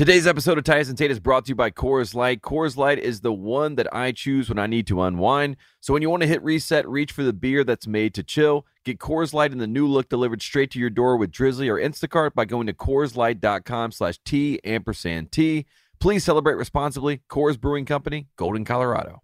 Today's episode of and Tate is brought to you by Coors Light. Coors Light is the one that I choose when I need to unwind. So when you want to hit reset, reach for the beer that's made to chill. Get Coors Light in the new look delivered straight to your door with Drizzly or Instacart by going to CoorsLight.com slash T ampersand T. Please celebrate responsibly. Coors Brewing Company, Golden, Colorado.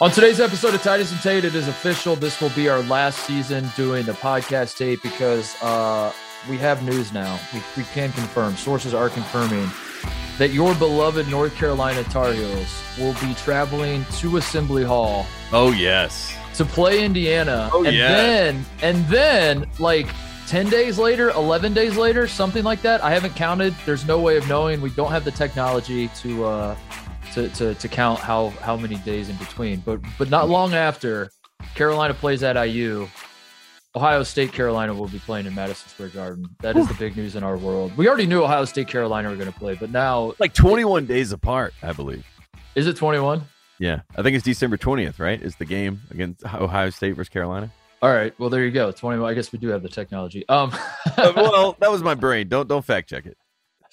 On today's episode of Titus and Tate, it is official. This will be our last season doing the podcast tape because uh, we have news now. We, we can confirm, sources are confirming that your beloved North Carolina Tar Heels will be traveling to Assembly Hall Oh, yes. to play Indiana. Oh, and yeah. then, and then, like 10 days later, 11 days later, something like that. I haven't counted. There's no way of knowing. We don't have the technology to, uh, to, to, to count how, how many days in between. But, but not long after Carolina plays at IU, Ohio State Carolina will be playing in Madison Square Garden. That is the big news in our world. We already knew Ohio State Carolina were going to play, but now Like 21 days apart, I believe. is it 21? Yeah. I think it's December 20th, right? Is the game against Ohio State versus Carolina? All right. Well, there you go. 21. I guess we do have the technology. Um, well, that was my brain. Don't don't fact check it.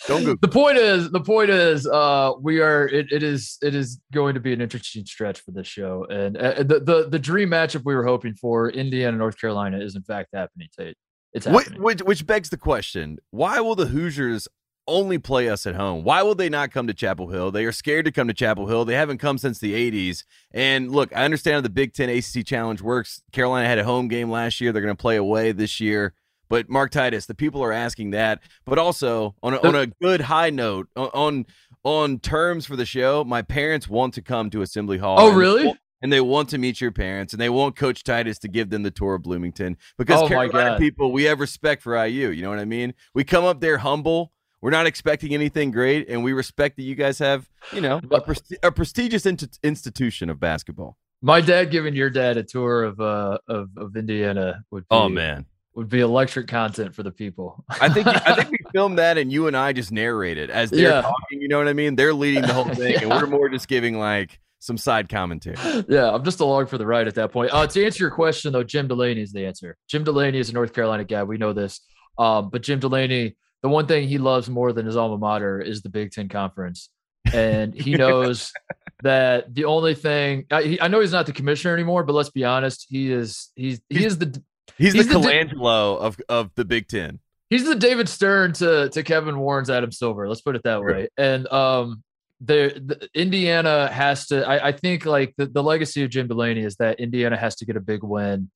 Don't go. the point is the point is uh we are it, it is it is going to be an interesting stretch for this show and uh, the, the the dream matchup we were hoping for indiana north carolina is in fact happening tate it's Which, happening which, which begs the question: Why will the Hoosiers only play us at home? Why will they not come to Chapel Hill? They are scared to come to Chapel Hill. They haven't come since the '80s. And look, I understand how the Big Ten ACC Challenge works. Carolina had a home game last year. They're going to play away this year. But Mark Titus, the people are asking that. But also on a, on a good high note, on, on terms for the show, my parents want to come to Assembly Hall. Oh, And they really? want- And they want to meet your parents, and they want Coach Titus to give them the tour of Bloomington because Oh, Carolina people, we have respect for IU. You know what I mean? We come up there humble. We're not expecting anything great, and we respect that you guys have, you know, a, presti- a prestigious int- institution of basketball. my dad giving your dad a tour of uh of, of indiana would be Oh man, would be electric content for the people I think I think we filmed that, and you and I just narrate it as they're Yeah. talking. You know what I mean? They're leading the whole thing, and we're more just giving like some side commentary. yeah, I'm just along for the ride at that point. Uh, to answer your question, though, Jim Delaney is the answer. Jim Delaney is a North Carolina guy. We know this. Um, but Jim Delaney, the one thing he loves more than his alma mater is the Big Ten Conference. And he knows that the only thing I, he, I know he's not the commissioner anymore, but let's be honest, he is he's he is the He's, He's the the Colangelo of of the Big Ten. he's the David Stern to to Kevin Warren's Adam Silver. Let's put it that Sure. way. And um, the, the Indiana has to. I, I think like the, the legacy of Jim Delaney is that Indiana has to get a big win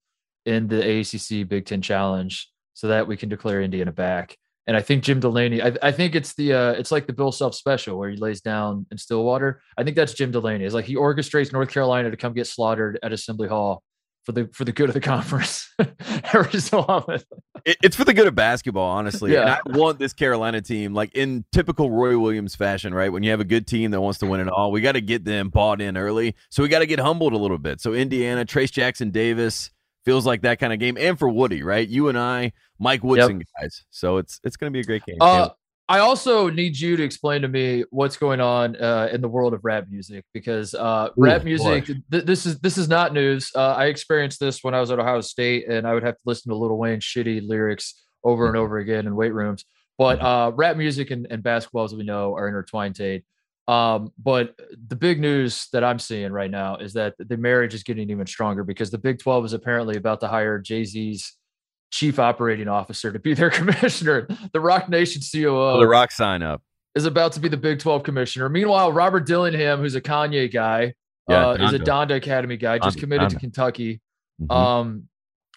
in the ACC Big Ten Challenge so that we can declare Indiana back. And I think Jim Delaney. I, I think it's the uh, it's like the Bill Self special where he lays down in Stillwater. I think that's Jim Delaney. It's like he orchestrates North Carolina to come get slaughtered at Assembly Hall for the for the good of the conference every so often. It, it's for the good of basketball, honestly. And Yeah. I want this Carolina team, like in typical Roy Williams fashion, right? When you have a good team that wants to win it all, we got to get them bought in early. So we got to get humbled a little bit. So Indiana, Trayce Jackson Davis feels like that kind of game, and for Woody, right? You and I, Mike Woodson guys. So it's it's going to be a great game. Uh, I also need you to explain to me what's going on uh, in the world of rap music because uh, Ooh, rap music. Th- this is this is not news. Uh, I experienced this when I was at Ohio State, and I would have to listen to Lil Wayne shitty lyrics over and over again in weight rooms. But uh, rap music and, and basketball, as we know, are intertwined. Tate. Um, but the big news that I'm seeing right now is that the marriage is getting even stronger because the Big 12 is apparently about to hire Jay Z's chief operating officer to be their commissioner. The Roc Nation COO the Rock sign up. is about to be the Big 12 commissioner. Meanwhile, Robert Dillingham, who's a Kanye guy, Yeah, uh, is a Donda. Academy guy, just Donda, committed to Donda. Kentucky. Mhm. Um,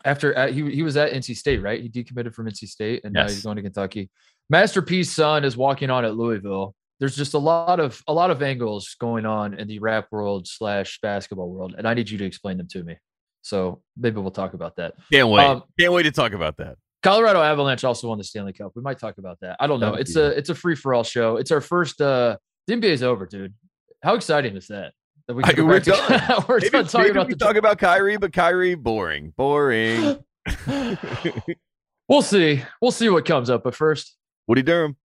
after uh, he he was at NC State, right? He decommitted from NC State, and now he's going to Kentucky. Master P's son is walking on at Louisville. There's just a lot of a lot of angles going on in the rap world slash basketball world, and I need you to explain them to me. So maybe we'll talk about that. Can't wait. um, Can't wait to talk about that. Colorado Avalanche also won the Stanley Cup. We might talk about that. I don't know. It's a it's a free for all show. It's our first. uh The NBA's over, dude. How exciting is that? That we I- can go we're to- done. we're Maybe, done talking about the. talk about Kyrie, but Kyrie boring, boring. we'll see. We'll see what comes up. But first, Woody Durham.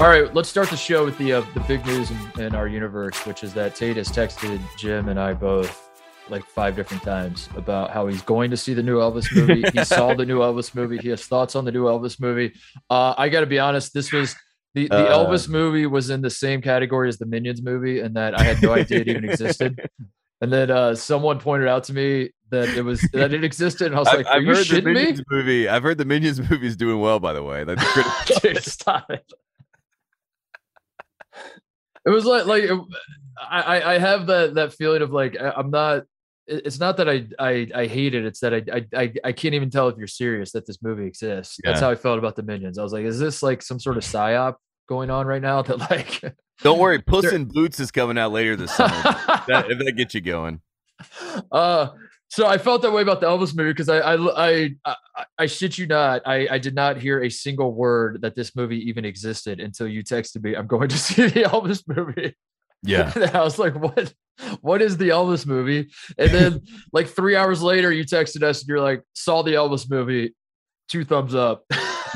All right, let's start the show with the uh, the big news in, in our universe, which is that Tate has texted Jim and I both like five different times about how he's going to see the new Elvis movie. he saw the new Elvis movie. He has thoughts on the new Elvis movie. Uh, I got to be honest, this was the, the Uh. Elvis movie was in the same category as the Minions movie, and that I had no idea it even existed. And then uh, someone pointed out to me that it was that it existed, and I was I've, like, I've you heard the shitting me?" Minions movie. I've heard the Minions movie is doing well, by the way. Critics- Dude, stop it. It was like like I I- have that that feeling of like I'm not. It's not that I I I hate it. It's that I I I, I can't even tell if you're serious that this movie exists. That's how I felt about the minions. I was like, is this like some sort of psyop going on right now? That like, Don't worry, Puss in Boots is coming out later this summer. that, if that gets you going. uh so I felt that way about the Elvis movie because I, I I I I shit you not I I did not hear a single word that this movie even existed until you texted me I'm going to see the Elvis movie. Yeah. And I was like, what? What is the Elvis movie? And then like three hours later, you texted us and you're like, saw the Elvis movie, two thumbs up.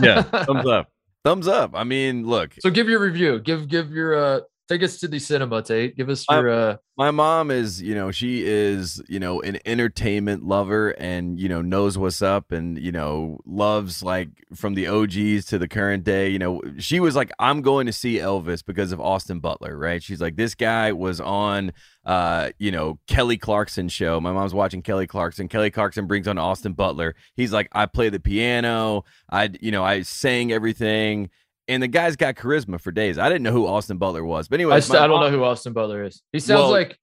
Yeah. Thumbs up. Thumbs up. I mean, look, so give your review. Give give your uh take us to the cinema, Tate. Give us your uh my mom is you know she is you know an entertainment lover and you know knows what's up and you know loves like from the og's to the current day you know she was like i'm going to see elvis because of austin butler right? She's like this guy was on uh you know kelly clarkson show. My mom's watching kelly clarkson. Kelly clarkson brings on austin butler. He's like i play the piano. I you know i sang everything and the guy's got charisma for days. I didn't know who Austin Butler was, but anyway, I, st- I don't know who Austin Butler is. He sounds Well- like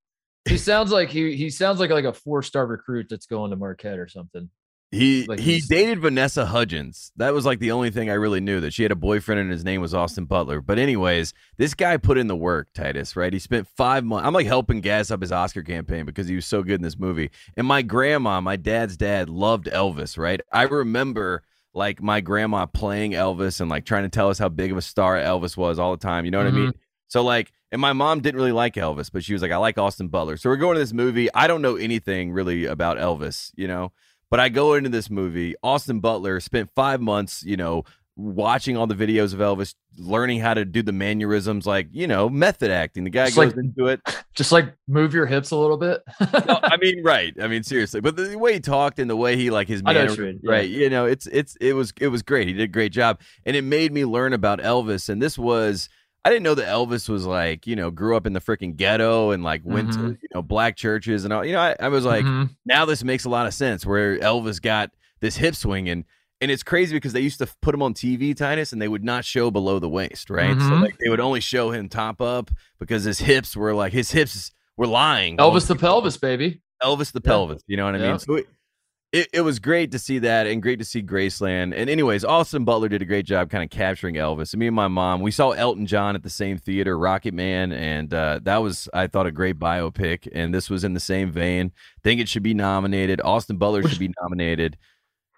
he sounds like he he sounds like like a four star recruit that's going to Marquette or something. He Like he dated Vanessa Hudgens. That was like the only thing I really knew that she had a boyfriend and his name was Austin Butler. But anyways, this guy put in the work, Titus. Right? He spent five months. I'm like helping gas up his Oscar campaign because he was so good in this movie. And my grandma, my dad's dad, loved Elvis. Right? I remember like my grandma playing Elvis and like trying to tell us how big of a star Elvis was all the time. You know what I mean? Mm-hmm. So like, and my mom didn't really like Elvis, but she was like, I like Austin Butler. So we're going to this movie. I don't know anything really about Elvis, you know, but I go into this movie. Austin Butler spent five months, you know, watching all the videos of Elvis, learning how to do the mannerisms, like you know, method acting. The guy Just goes like- into it. Just like move your hips a little bit. No, I mean, right. I mean, seriously. But the way he talked and the way he like his I know you mannerisms, mean, yeah. right? You know, it's it's it was it was great. He did a great job, and it made me learn about Elvis. And this was I didn't know that Elvis was like you know grew up in the freaking ghetto and like went to Mhm. you know black churches and all. You know, I, I was like, Mhm. now this makes a lot of sense where Elvis got this hip swing and and it's crazy because they used to put him on TV, Titus, and they would not show below the waist, right? So Mhm. like they would only show him top up because his hips were like his hips were lying. Elvis the pelvis, baby. Elvis the Yeah. pelvis. You know what I Yeah. mean? So it, it, it was great to see that and great to see Graceland. And anyways, Austin Butler did a great job kind of capturing Elvis. And me and my mom, we saw Elton John at the same theater, Rocket Man, and uh, that was I thought a great biopic. And this was in the same vein. Think it should be nominated. Austin Butler should be nominated.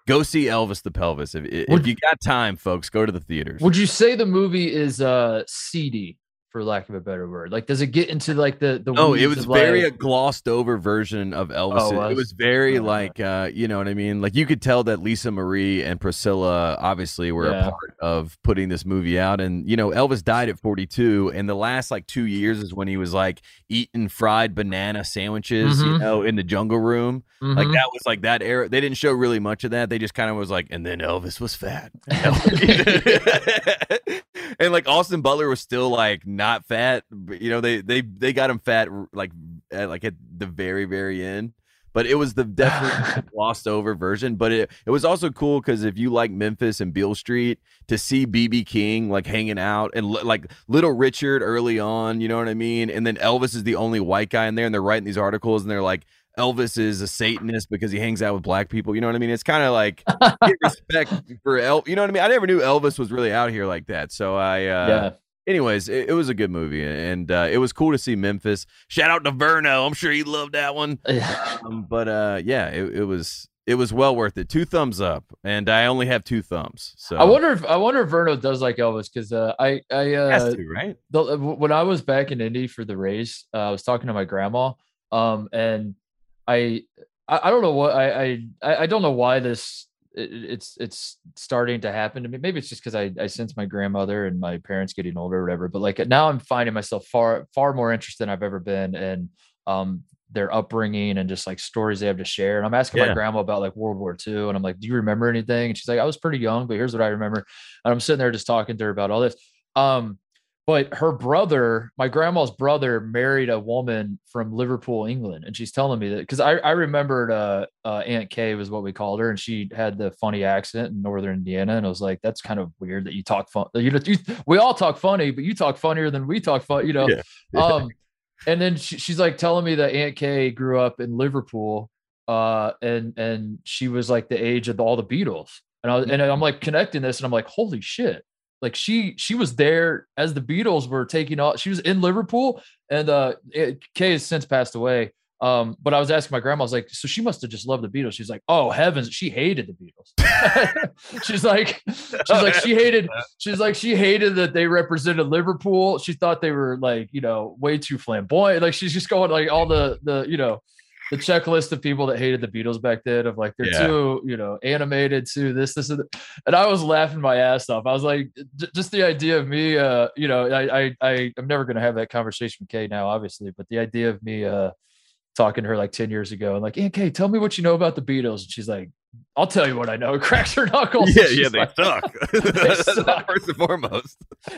Go see Elvis the Pelvis. If, if Would- you got time, folks, go to the theaters. Would you say the movie is uh seedy, for lack of a better word? Like, does it get into like the the? No, it was very like- a glossed over version of Elvis. Oh, it, was? it was very Oh, like uh, you know what I mean? Like you could tell that Lisa Marie and Priscilla obviously were Yeah. a part of putting this movie out. And you know, Elvis died at 42, and the last like two years is when he was like eating fried banana sandwiches, you Mhm. know, in the jungle room. Like Mhm. that was like that era. They didn't show really much of that. They just kind of was like, and then Elvis was fat. and like Austin Butler was still like not fat. But, you know, they they they got him fat like at, like at the very very end. But it was the definitely glossed over version. But it it was also cool because if you like Memphis and Beale Street, to see BB King like hanging out and li- like Little Richard early on, you know what I mean? And then Elvis is the only white guy in there, and they're writing these articles and they're like. Elvis is a Satanist because he hangs out with black people. You know what I mean? It's kind of like respect for El. You know what I mean? I never knew Elvis was really out here like that. So I, uh, yeah. Anyways, it, it was a good movie and uh, it was cool to see Memphis. Shout out to Verno. I'm sure he loved that one. Um, but uh, yeah, it, it was it was well worth it. Two thumbs up, and I only have two thumbs. So I wonder if I wonder if Verno does like Elvis because uh, I I has uh, to, right? the, when I was back in Indy for the race, uh, I was talking to my grandma, um, and I, I I don't know what I I I don't know why this it, it's it's starting to happen to me. Maybe it's just because I I sense my grandmother and my parents getting older or whatever. But like now I'm finding myself far far more interested than I've ever been in um their upbringing and just like stories they have to share. And I'm asking Yeah. my grandma about like World War II, and I'm like, "Do you remember anything?" And she's like, "I was pretty young, but here's what I remember." And I'm sitting there just talking to her about all this. Um, but her brother, my grandma's brother, married a woman from Liverpool, England, and she's telling me that because I I remembered uh, uh, Aunt Kay was what we called her, and she had the funny accent in Northern Indiana, and I was like, that's kind of weird that you talk fun. You know, you, we all talk funny, but you talk funnier than we talk fun. You know, Yeah. um, and then she, she's like telling me that Aunt Kay grew up in Liverpool, uh, and and she was like the age of all the Beatles, and I was, and I'm like connecting this, and I'm like, holy shit, like she she was there as the Beatles were taking off. She was in Liverpool, and uh, it, Kay has since passed away. Um, but I was asking my grandma, I was like, so she must have just loved the Beatles. She's like, oh heavens, she hated the Beatles. she's like, she's like, she hated, she's like, she hated that they represented Liverpool. She thought they were like, you know, way too flamboyant. Like she's just going like all the the you know the checklist of people that hated the Beatles back then of like they're Yeah. too you know animated too this this and, and I was laughing my ass off. I was like, just the idea of me, uh, you know, I I, I I'm never gonna have that conversation with Kay now, obviously, but the idea of me uh talking to her like 10 years ago and like, Aunt Kay, tell me what you know about the Beatles. And she's like, I'll tell you what I know. Cracks her knuckles. Yeah, yeah, they like, suck. That's suck. First and foremost.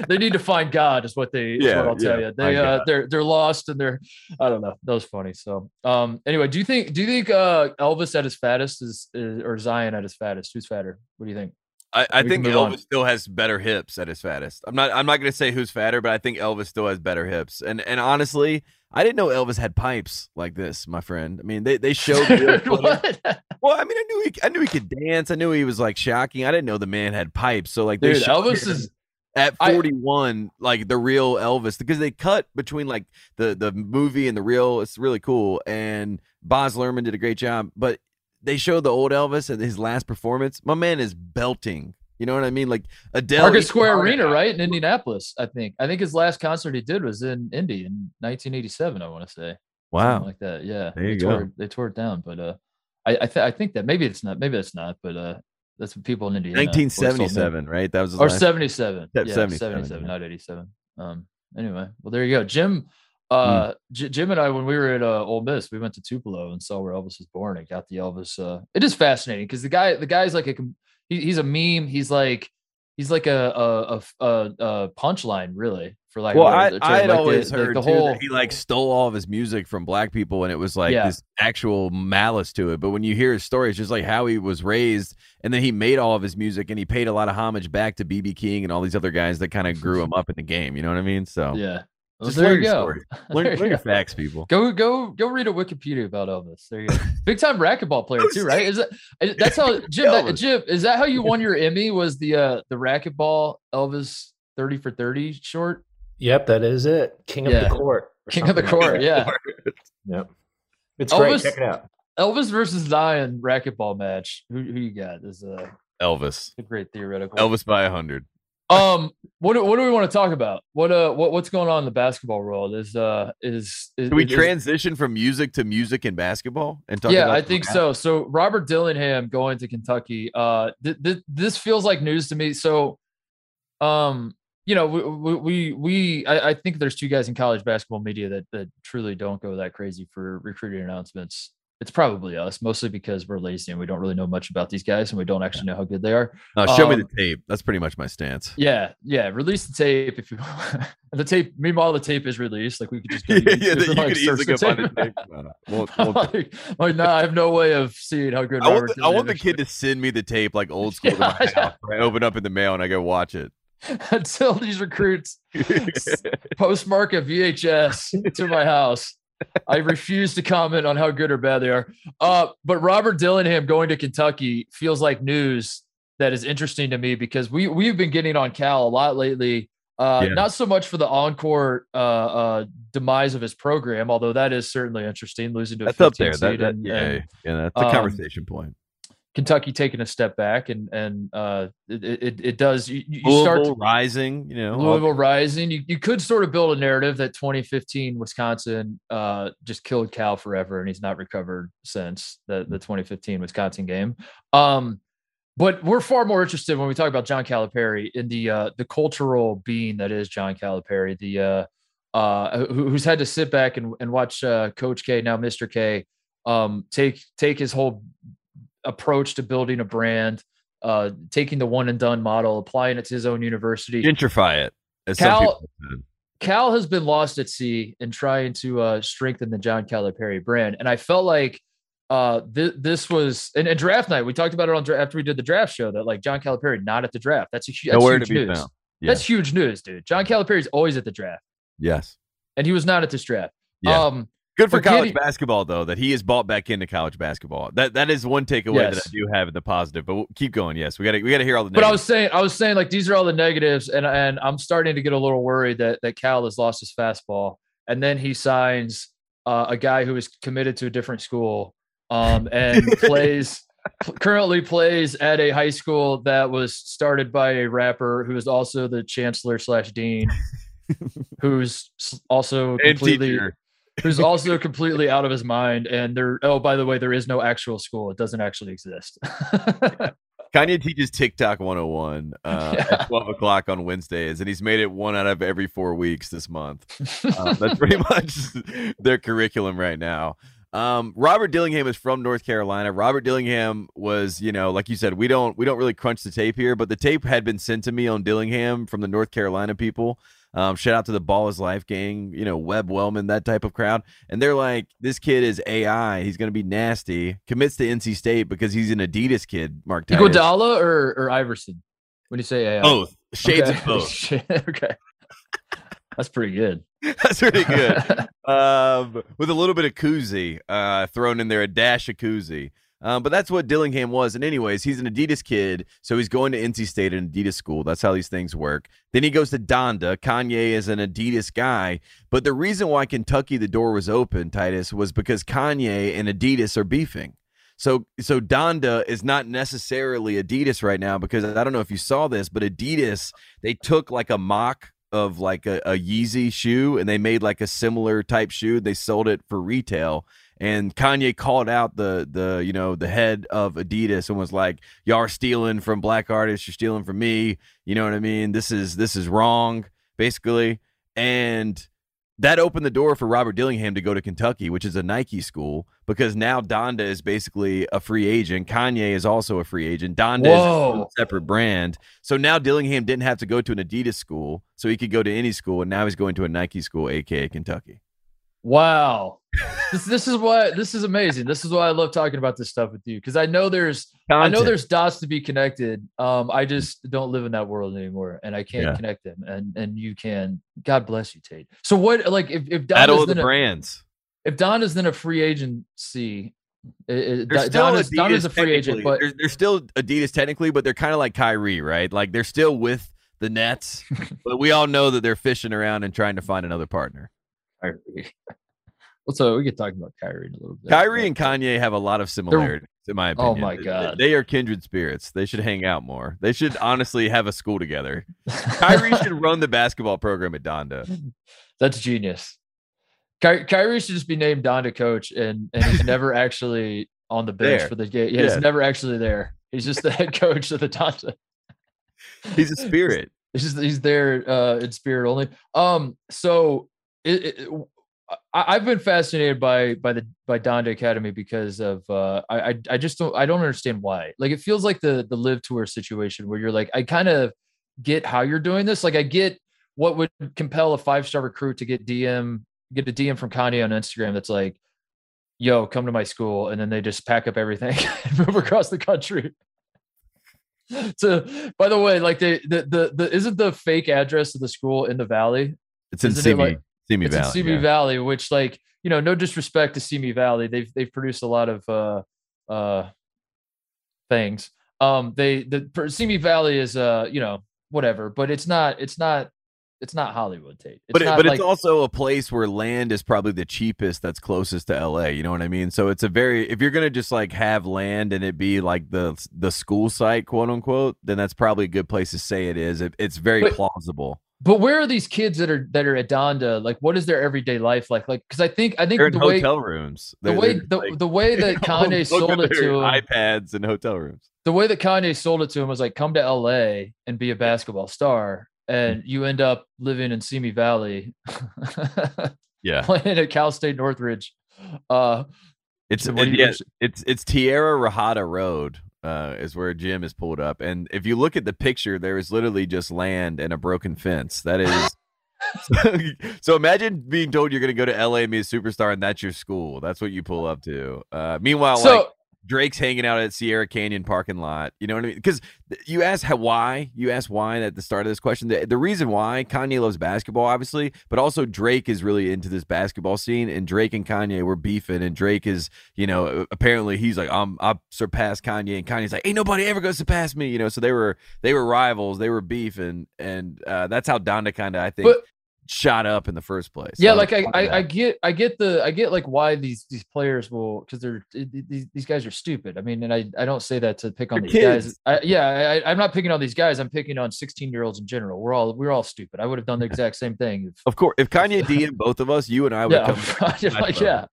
they need to find God, is what they. Yeah, what I'll tell yeah, you. They uh, they're they're lost and they're. I don't know. That was funny. So, um, anyway, do you think do you think uh Elvis at his fattest is, is or Zion at his fattest? Who's fatter? What do you think? I, I think move on. Elvis still has better hips at his fattest. I'm not. I'm not going to say who's fatter, but I think Elvis still has better hips. And and honestly, I didn't know Elvis had pipes like this, my friend. I mean, they they showed. footage. what? Well, I mean, I knew he, I knew he could dance. I knew he was like shocking. I didn't know the man had pipes. So like, they Dude, Elvis is at I- 41, like the real Elvis, because they cut between like the the movie and the real. It's really cool. And Baz Luhrmann did a great job, but they showed the old Elvis and his last performance. My man is belting. You know what I mean? Like Adele. Market Square hard Arena, right in Indianapolis. I think. I think his last concert he did was in Indy in 1987. I want to say. Something Wow. like that. Yeah, There they you tore go. it- they tore it down, but uh, I I, th- I think that maybe it's not. Maybe it's not, but uh, that's what people in Indiana. always told me. 1977, right? That was his or last- 77 yeah 77, 77 yeah. not 87 um anyway well there you go jim uh J- jim and i when we were at uh Ole miss we went to tupelo and saw where elvis was born and got the elvis uh it is fascinating because the guy the guy's like a com- he, he's a meme he's like he's like a a a, a, punchline really for like Well, I, I had like the- always like heard the too, whole that he like stole all of his music from black people, and it was like Yeah. this actual malice to it. But when you hear his story, it's just like how he was raised, and then he made all of his music, and he paid a lot of homage back to BB King and all these other guys that kind of grew him up in the game. You know what I mean? So yeah just there learn you your go story. There Learn, you your go. facts, people. Go go go read a Wikipedia about Elvis. There you go. Big time racquetball player too, right? Is that is- that's how Jim? That, Jim, is that how you won your Emmy? Was the uh the racquetball Elvis thirty for thirty short? Yep, that is it. King of the court. King of the court, yeah. Yep. It's great. Elvis- Check it out. Elvis versus Zion racquetball match. Who who you got? Is uh, Elvis, a great theoretical. Elvis by a hundred. Um, what do- what do we want to talk about? What uh what what's going on in the basketball world? Is uh is, is Can we is- transition from music to music and basketball and talk? yeah, I think so. So Robert Dillingham going to Kentucky. Uh, th- th- this feels like news to me. So, um, you know, we we we, we I, I think there's two guys in college basketball media that that truly don't go that crazy for recruiting announcements. It's probably us, mostly because we're lazy and we don't really know much about these guys and we don't actually know how good they are. No, show me um, the tape. That's pretty much my stance. Yeah, yeah. Release the tape if you. the tape. Meanwhile, the tape is released. Like we could just go yeah, yeah, YouTube that and, you like, could easily go the find the tape. tape. No, no. We'll- we'll- like, like, nah, I have no way of seeing how good. I want, Robert the, I want the kid to send me the tape like old school to Yeah, yeah. I open up in the mail and I go watch it until these recruits postmark a VHS to my house. I refuse to comment on how good or bad they are. Uh, but Robert Dillingham going to Kentucky feels like news that is interesting to me because we we've been getting on Cal a lot lately. Uh, Yeah. Not so much for the encore uh, uh, demise of his program, although that is certainly interesting. Losing to a That's up there. That, that, and- yeah, and yeah, that's a um, conversation point. Kentucky taking a step back, and and uh, it, it it does. You, you start to, rising, you know. Louisville rising. You, you could sort of build a narrative that 2015 Wisconsin uh, just killed Cal forever, and he's not recovered since the, the 2015 Wisconsin game. Um, but we're far more interested when we talk about John Calipari in the uh, the cultural being that is John Calipari, the uh, uh, who, who's had to sit back and, and watch uh, Coach K now Mr. K um, take take his whole approach to building a brand, uh, taking the one and done model, applying it to his own university, gentrify it. As Cal-. Cal has been lost at sea in trying to uh, strengthen the John Calipari brand, and I felt like uh, th- this was and, and draft night. We talked about it on dra- after we did the draft show that like John Calipari not at the draft. That's a hu- that's Nowhere huge news. found. That's huge news, dude. John Calipari's always at the draft, Yes. and he was not at this draft. Yeah. Um, Good for But college Giddy- basketball, though, that he is bought back into college basketball. That that is one takeaway that I do have in the positive. But we'll keep going. Yes, we got to we got to hear all the. but I negatives. was saying, I was saying, like these are all the negatives, and and I'm starting to get a little worried that that Cal has lost his fastball, and then he signs uh, a guy who is committed to a different school, um, and plays currently plays at a high school that was started by a rapper who is also the chancellor slash dean, who's also And completely teacher. Who's also completely out of his mind. And there, oh, by the way, there is no actual school; it doesn't actually exist. Kanye teaches TikTok 101 uh, Yeah. at 12 o'clock on Wednesdays, and he's made it one out of every four weeks this month. Um, that's pretty much their curriculum right now. Um, Robert Dillingham is from North Carolina. Robert Dillingham was, you know, like you said, we don't we don't really crunch the tape here, but the tape had been sent to me on Dillingham from the North Carolina people. Um, shout out to the Ball is Life gang, you know, Webb Wellman, that type of crowd. And they're like, this kid is AI. He's going to be nasty. Commits to NC State because he's an Adidas kid, Mark. Iguodala or or Iverson? When you say AI, Both. Shades Okay. of both. Okay, that's pretty good. That's pretty good. um, with a little bit of koozie uh, thrown in there, a dash of koozie. Um, but that's what Dillingham was. And anyways, he's an Adidas kid, so he's going to NC State, an Adidas school. That's how these things work. Then he goes to Donda. Kanye is an Adidas guy. But the reason why Kentucky the door was open, Titus, was because Kanye and Adidas are beefing. So so Donda is not necessarily Adidas right now because I don't know if you saw this, but Adidas they took like a mock of like a, a Yeezy shoe and they made like a similar type shoe. They sold it for retail. And Kanye called out the the you know the head of Adidas and was like, "Y'all are stealing from black artists. You're stealing from me. You know what I mean? This is this is wrong, basically." And that opened the door for Robert Dillingham to go to Kentucky, which is a Nike school, because now Donda is basically a free agent. Kanye is also a free agent. Donda is a separate brand. So now Dillingham didn't have to go to an Adidas school, so he could go to any school, and now he's going to a Nike school, aka Kentucky. Wow, this this is why this is amazing. This is why I love talking about this stuff with you because I know there's I know there's dots to be connected. Um, I just don't live in that world anymore, and I can't Yeah. connect them. And and you can. God bless you, Tate. So what? Like if if battle is the then a, brands. if Donda's then a free agency, it, it, Don- Donda's, Adidas Donda's a free agent, but they're, they're still Adidas technically, but they're kind of like Kyrie, right? Like they're still with the Nets, but we all know that they're fishing around and trying to find another partner. So we could talk about Kyrie in a little bit. Kyrie and Kanye have a lot of similarities, in my opinion. Oh my God. they are kindred spirits. They should hang out more. They should honestly have a school together. Kyrie should run the basketball program at Donda. That's genius. Ky- Kyrie should just be named Donda coach, and and he's never actually on the bench There. for the game. Yeah, he's never actually there. He's just the head coach of the Donda. He's a spirit. He's just he's there uh, in spirit only. Um, so it, it, I, I've been fascinated by by the by Donda Academy because of uh, I, I just don't I don't understand why. Like it feels like the the live tour situation where you're like I kind of get how you're doing this. Like I get what would compel a five star recruit to get DM get a DM from Kanye on Instagram that's like, "Yo, come to my school," and then they just pack up everything and move across the country. to by the way, like they the the, the isn't the fake address of the school in the valley? It's in it Simi, Valley. Simi yeah. Valley, which like you know, no disrespect to Simi Valley, they've they've produced a lot of uh uh things. Um, they the Simi Valley is uh you know whatever, but it's not it's not it's not Hollywood, Tate. It's but it, not but like, it's also a place where land is probably the cheapest that's closest to LA. You know what I mean? So it's a very if you're gonna just like have land and it be like the the school site, quote unquote, then that's probably a good place to say it is. It, it's very But- plausible. But where are these kids that are that are at Donda? Like, what is their everyday life like? Like, because I think I think They're in the way hotel rooms. the They're- way the, like- the way that Kanye sold it to him, iPads and hotel rooms. the way that Kanye sold it to him was like, come to LA and be a basketball star, and you end up living in Simi Valley, Yeah, playing at Cal State Northridge. Uh, it's do you- yeah, it's it's Tierra Rajada Road. Uh, is where Jim is pulled up, and if you look at the picture, there is literally just land and a broken fence. That is. so imagine being told you're going to go to LA and be a superstar, and that's your school. That's what you pull up to. Uh, meanwhile, so like Drake's hanging out at Sierra Canyon parking lot. You know what I mean? Because you asked how why you asked why at the start of this question. The, the reason why Kanye loves basketball, obviously, but also Drake is really into this basketball scene, and Drake and Kanye were beefing, and Drake is, you know, apparently he's like, I'm I surpassed Kanye, and Kanye's like, ain't nobody ever gonna surpass me, you know. So they were they were rivals, they were beefing, and uh, that's how Donda kind of I think But- shot up in the first place. yeah, So like I, I. I get, I get the, I get like why these these players will because they're these, these guys are stupid. I mean, and I, I don't say that to pick on They're these guys. I, yeah, I, I'm not picking on these guys. I'm picking on 16 year olds in general. We're all, we're all stupid. I would have done the exact same thing. If, Of course, if Kanye D and both of us, you and I would yeah, come. Like, yeah,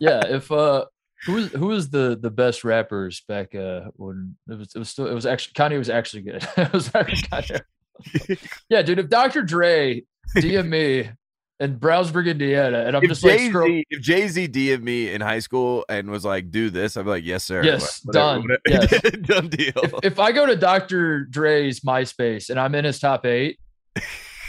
yeah. If uh, who was who was the the best rappers back uh when it was it was still it was actually Kanye was actually good. it was actually Kanye. yeah, dude. If Dr. Dre DM me in Brownsburg, Indiana, and I'm if just like Jay scroll. If Jay Z DM'd me in high school and was like, "Do this," I'd be like, "Yes, sir." Yes, Whatever, done. Yes. done deal. If, if I go to Dr. Dre's MySpace and I'm in his top eight,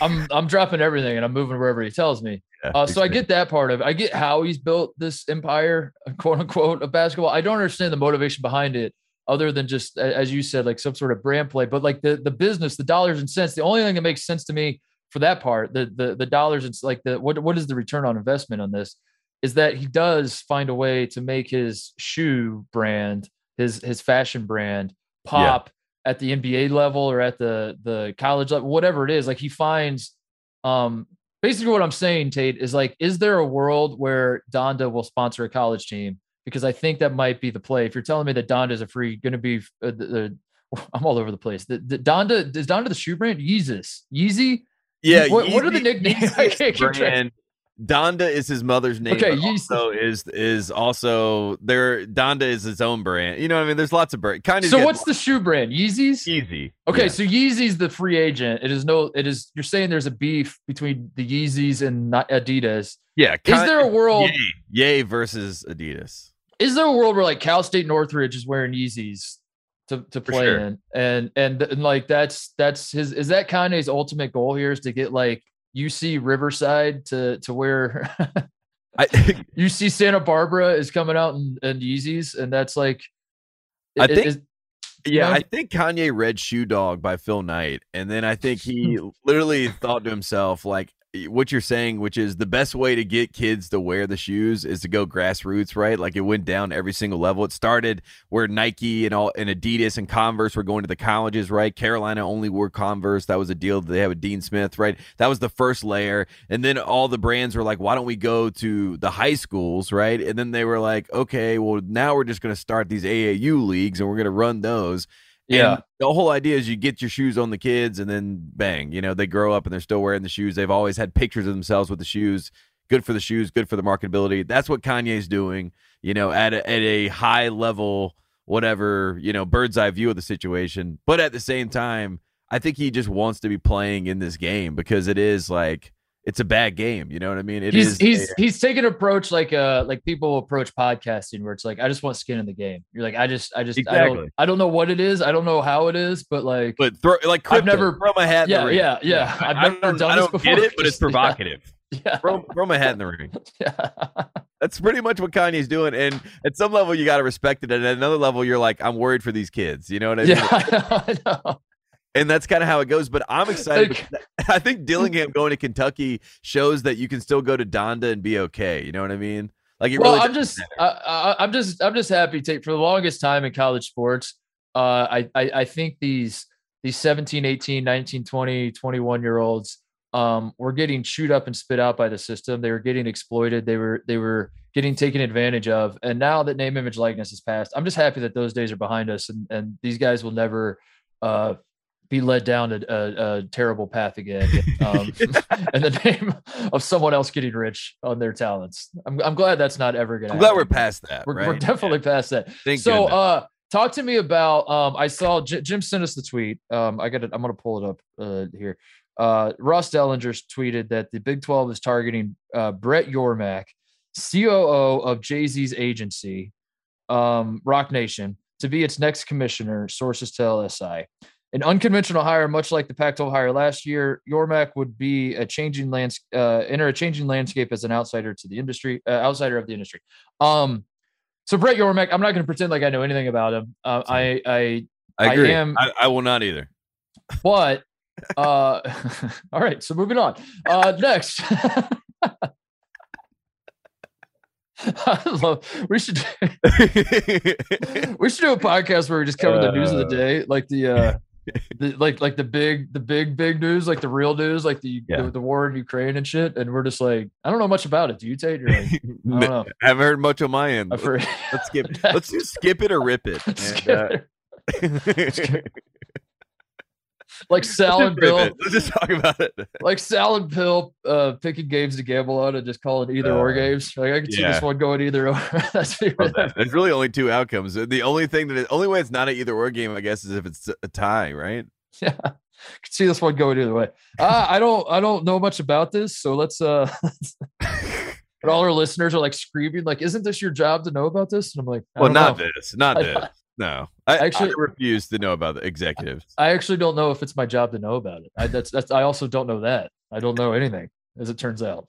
I'm I'm dropping everything and I'm moving wherever he tells me. Yeah, Uh, so I get that part of it. I get how he's built this empire, quote unquote, of basketball. I don't understand the motivation behind it, other than just as you said, like some sort of brand play. But like the the business, the dollars and cents. The only thing that makes sense to me for that part, the the the dollars, it's like the what what is the return on investment on this? Is that he does find a way to make his shoe brand, his his fashion brand, pop at the NBA level or at the the college level, whatever it is. Like he finds um basically what I'm saying, Tate, is like, is there a world where Donda will sponsor a college team? Because I think that might be the play. If you're telling me that Donda is a free, going to be, uh, the, the, I'm all over the place. The, the Donda is Donda the shoe brand? Yeezus, Yeezy. yeah. what- what are the nicknames? I Yeezy's can't keep track. brand- Donda is his mother's name. Okay, Yeezy. also is is also there. Donda is his own brand. You know what I mean? There's lots of brand. Kind of. So what's the shoe brand? Yeezys. easy? Okay, Yeah. so Yeezy's the free agent. It is no. It is. You're saying there's a beef between the Yeezys and not Adidas. yeah. Is there a world? Yay, yay versus Adidas. Is there a world where like Cal State Northridge is wearing Yeezys to, to play sure. in, and, and and like that's that's his is that Kanye's ultimate goal here is to get like UC Riverside to to where I, UC Santa Barbara is coming out in, in Yeezys, and that's like, I think- is- Yeah. I think Kanye read Shoe Dog by Phil Knight. And then I think he literally thought to himself, like, what you're saying, which is the best way to get kids to wear the shoes is to go grassroots, right? Like it went down every single level. It started where Nike and all and Adidas and Converse were going to the colleges, right? Carolina only wore Converse. That was a deal that they have with Dean Smith, right? That was the first layer. And then all the brands were like, why don't we go to the high schools, right? And then they were like, okay, well, now we're just going to start these AAU leagues and we're going to run those. Yeah, And the whole idea is you get your shoes on the kids and then bang, you know, they grow up and they're still wearing the shoes. They've always had pictures of themselves with the shoes. Good for the shoes, good for the marketability. That's what Kanye's doing, you know, at a, at a high level, whatever, you know, bird's eye view of the situation. But at the same time, I think he just wants to be playing in this game because it is like, it's a bad game. You know what I mean? It he's is he's a- he's taking an approach like uh like people approach podcasting where it's like I just want skin in the game. You're like I just I just I don't I don't know what it is. I don't know how it is, but like but throw like crypto, I've never- throw my hat in yeah the ring. yeah yeah. I've I never don't, done I this don't before. get it, but it's Just- yeah, provocative. Yeah. Throw, throw my hat in the ring. yeah. That's pretty much what Kanye's doing. And at some level, you got to respect it. And at another level, you're like, I'm worried for these kids. You know what I mean? Yeah, I know, I know. And that's kind of how it goes. But I'm excited. I think Dillingham going to Kentucky shows that you can still go to Donda and be okay. You know what I mean? Like it well, really I'm just, I, I'm just, I'm just happy. Take for the longest time in college sports, uh, I, I, I think these, these 17, 18, 19, 20, 21 year olds, um, were getting chewed up and spit out by the system. They were getting exploited. They were, they were getting taken advantage of. And now that name, image, likeness is passed, I'm just happy that those days are behind us. And, and these guys will never, uh, be led down a, a, a terrible path again um, in the name of someone else getting rich on their talents. I'm, I'm glad that's not ever going to I'm glad we're past that. We're, right? we're definitely past that. Thank so, uh, talk to me about. Um, I saw J- Jim sent us the tweet. Um, I got it. I'm going to pull it up uh, here. Uh, Ross Dellinger tweeted that the Big 12 is targeting uh, Brett Yormack, COO of Jay Z's agency, um, Roc Nation, to be its next commissioner. Sources tell SI. An unconventional hire, much like the Pac-12 hire last year, Yormack would be a changing lands uh, enter a changing landscape as an outsider to the industry, uh, outsider of the industry. Um, so Brett Yormack, I'm not going to pretend like I know anything about him. Uh, I, I, I I am- I, I will not either. but, uh, all right. So moving on. Uh, next. I love. We should we should do a podcast where we just cover the news of the Uh. day, like the uh, the, like like the big the big big news, like the real news, like the, Yeah. the the war in Ukraine and shit. And we're just like, I don't know much about it. Do you, Tate? You're like, I don't know. Haven't heard much on my end. I've heard. Let's skip. Let's just skip it or rip it. And, uh, it. Like Sal and Bill. Let's just talk about it. like Sal and Bill, uh, picking games to gamble on and just calling either or Uh, games. Like I can see this one going either or. That's that. There's really only two outcomes. The only thing that the only way it's not an either or game, I guess, is if it's a tie, right? yeah could see this one going either way uh, i don't i don't know much about this so let's uh and all our listeners are like screaming like isn't this your job to know about this and i'm like I well, not know. this, not I- this. No, I Actually- I refuse to know about the executives. i actually don't know if it's my job to know about it. I, that's that's i also don't know that. I don't know anything as it turns out.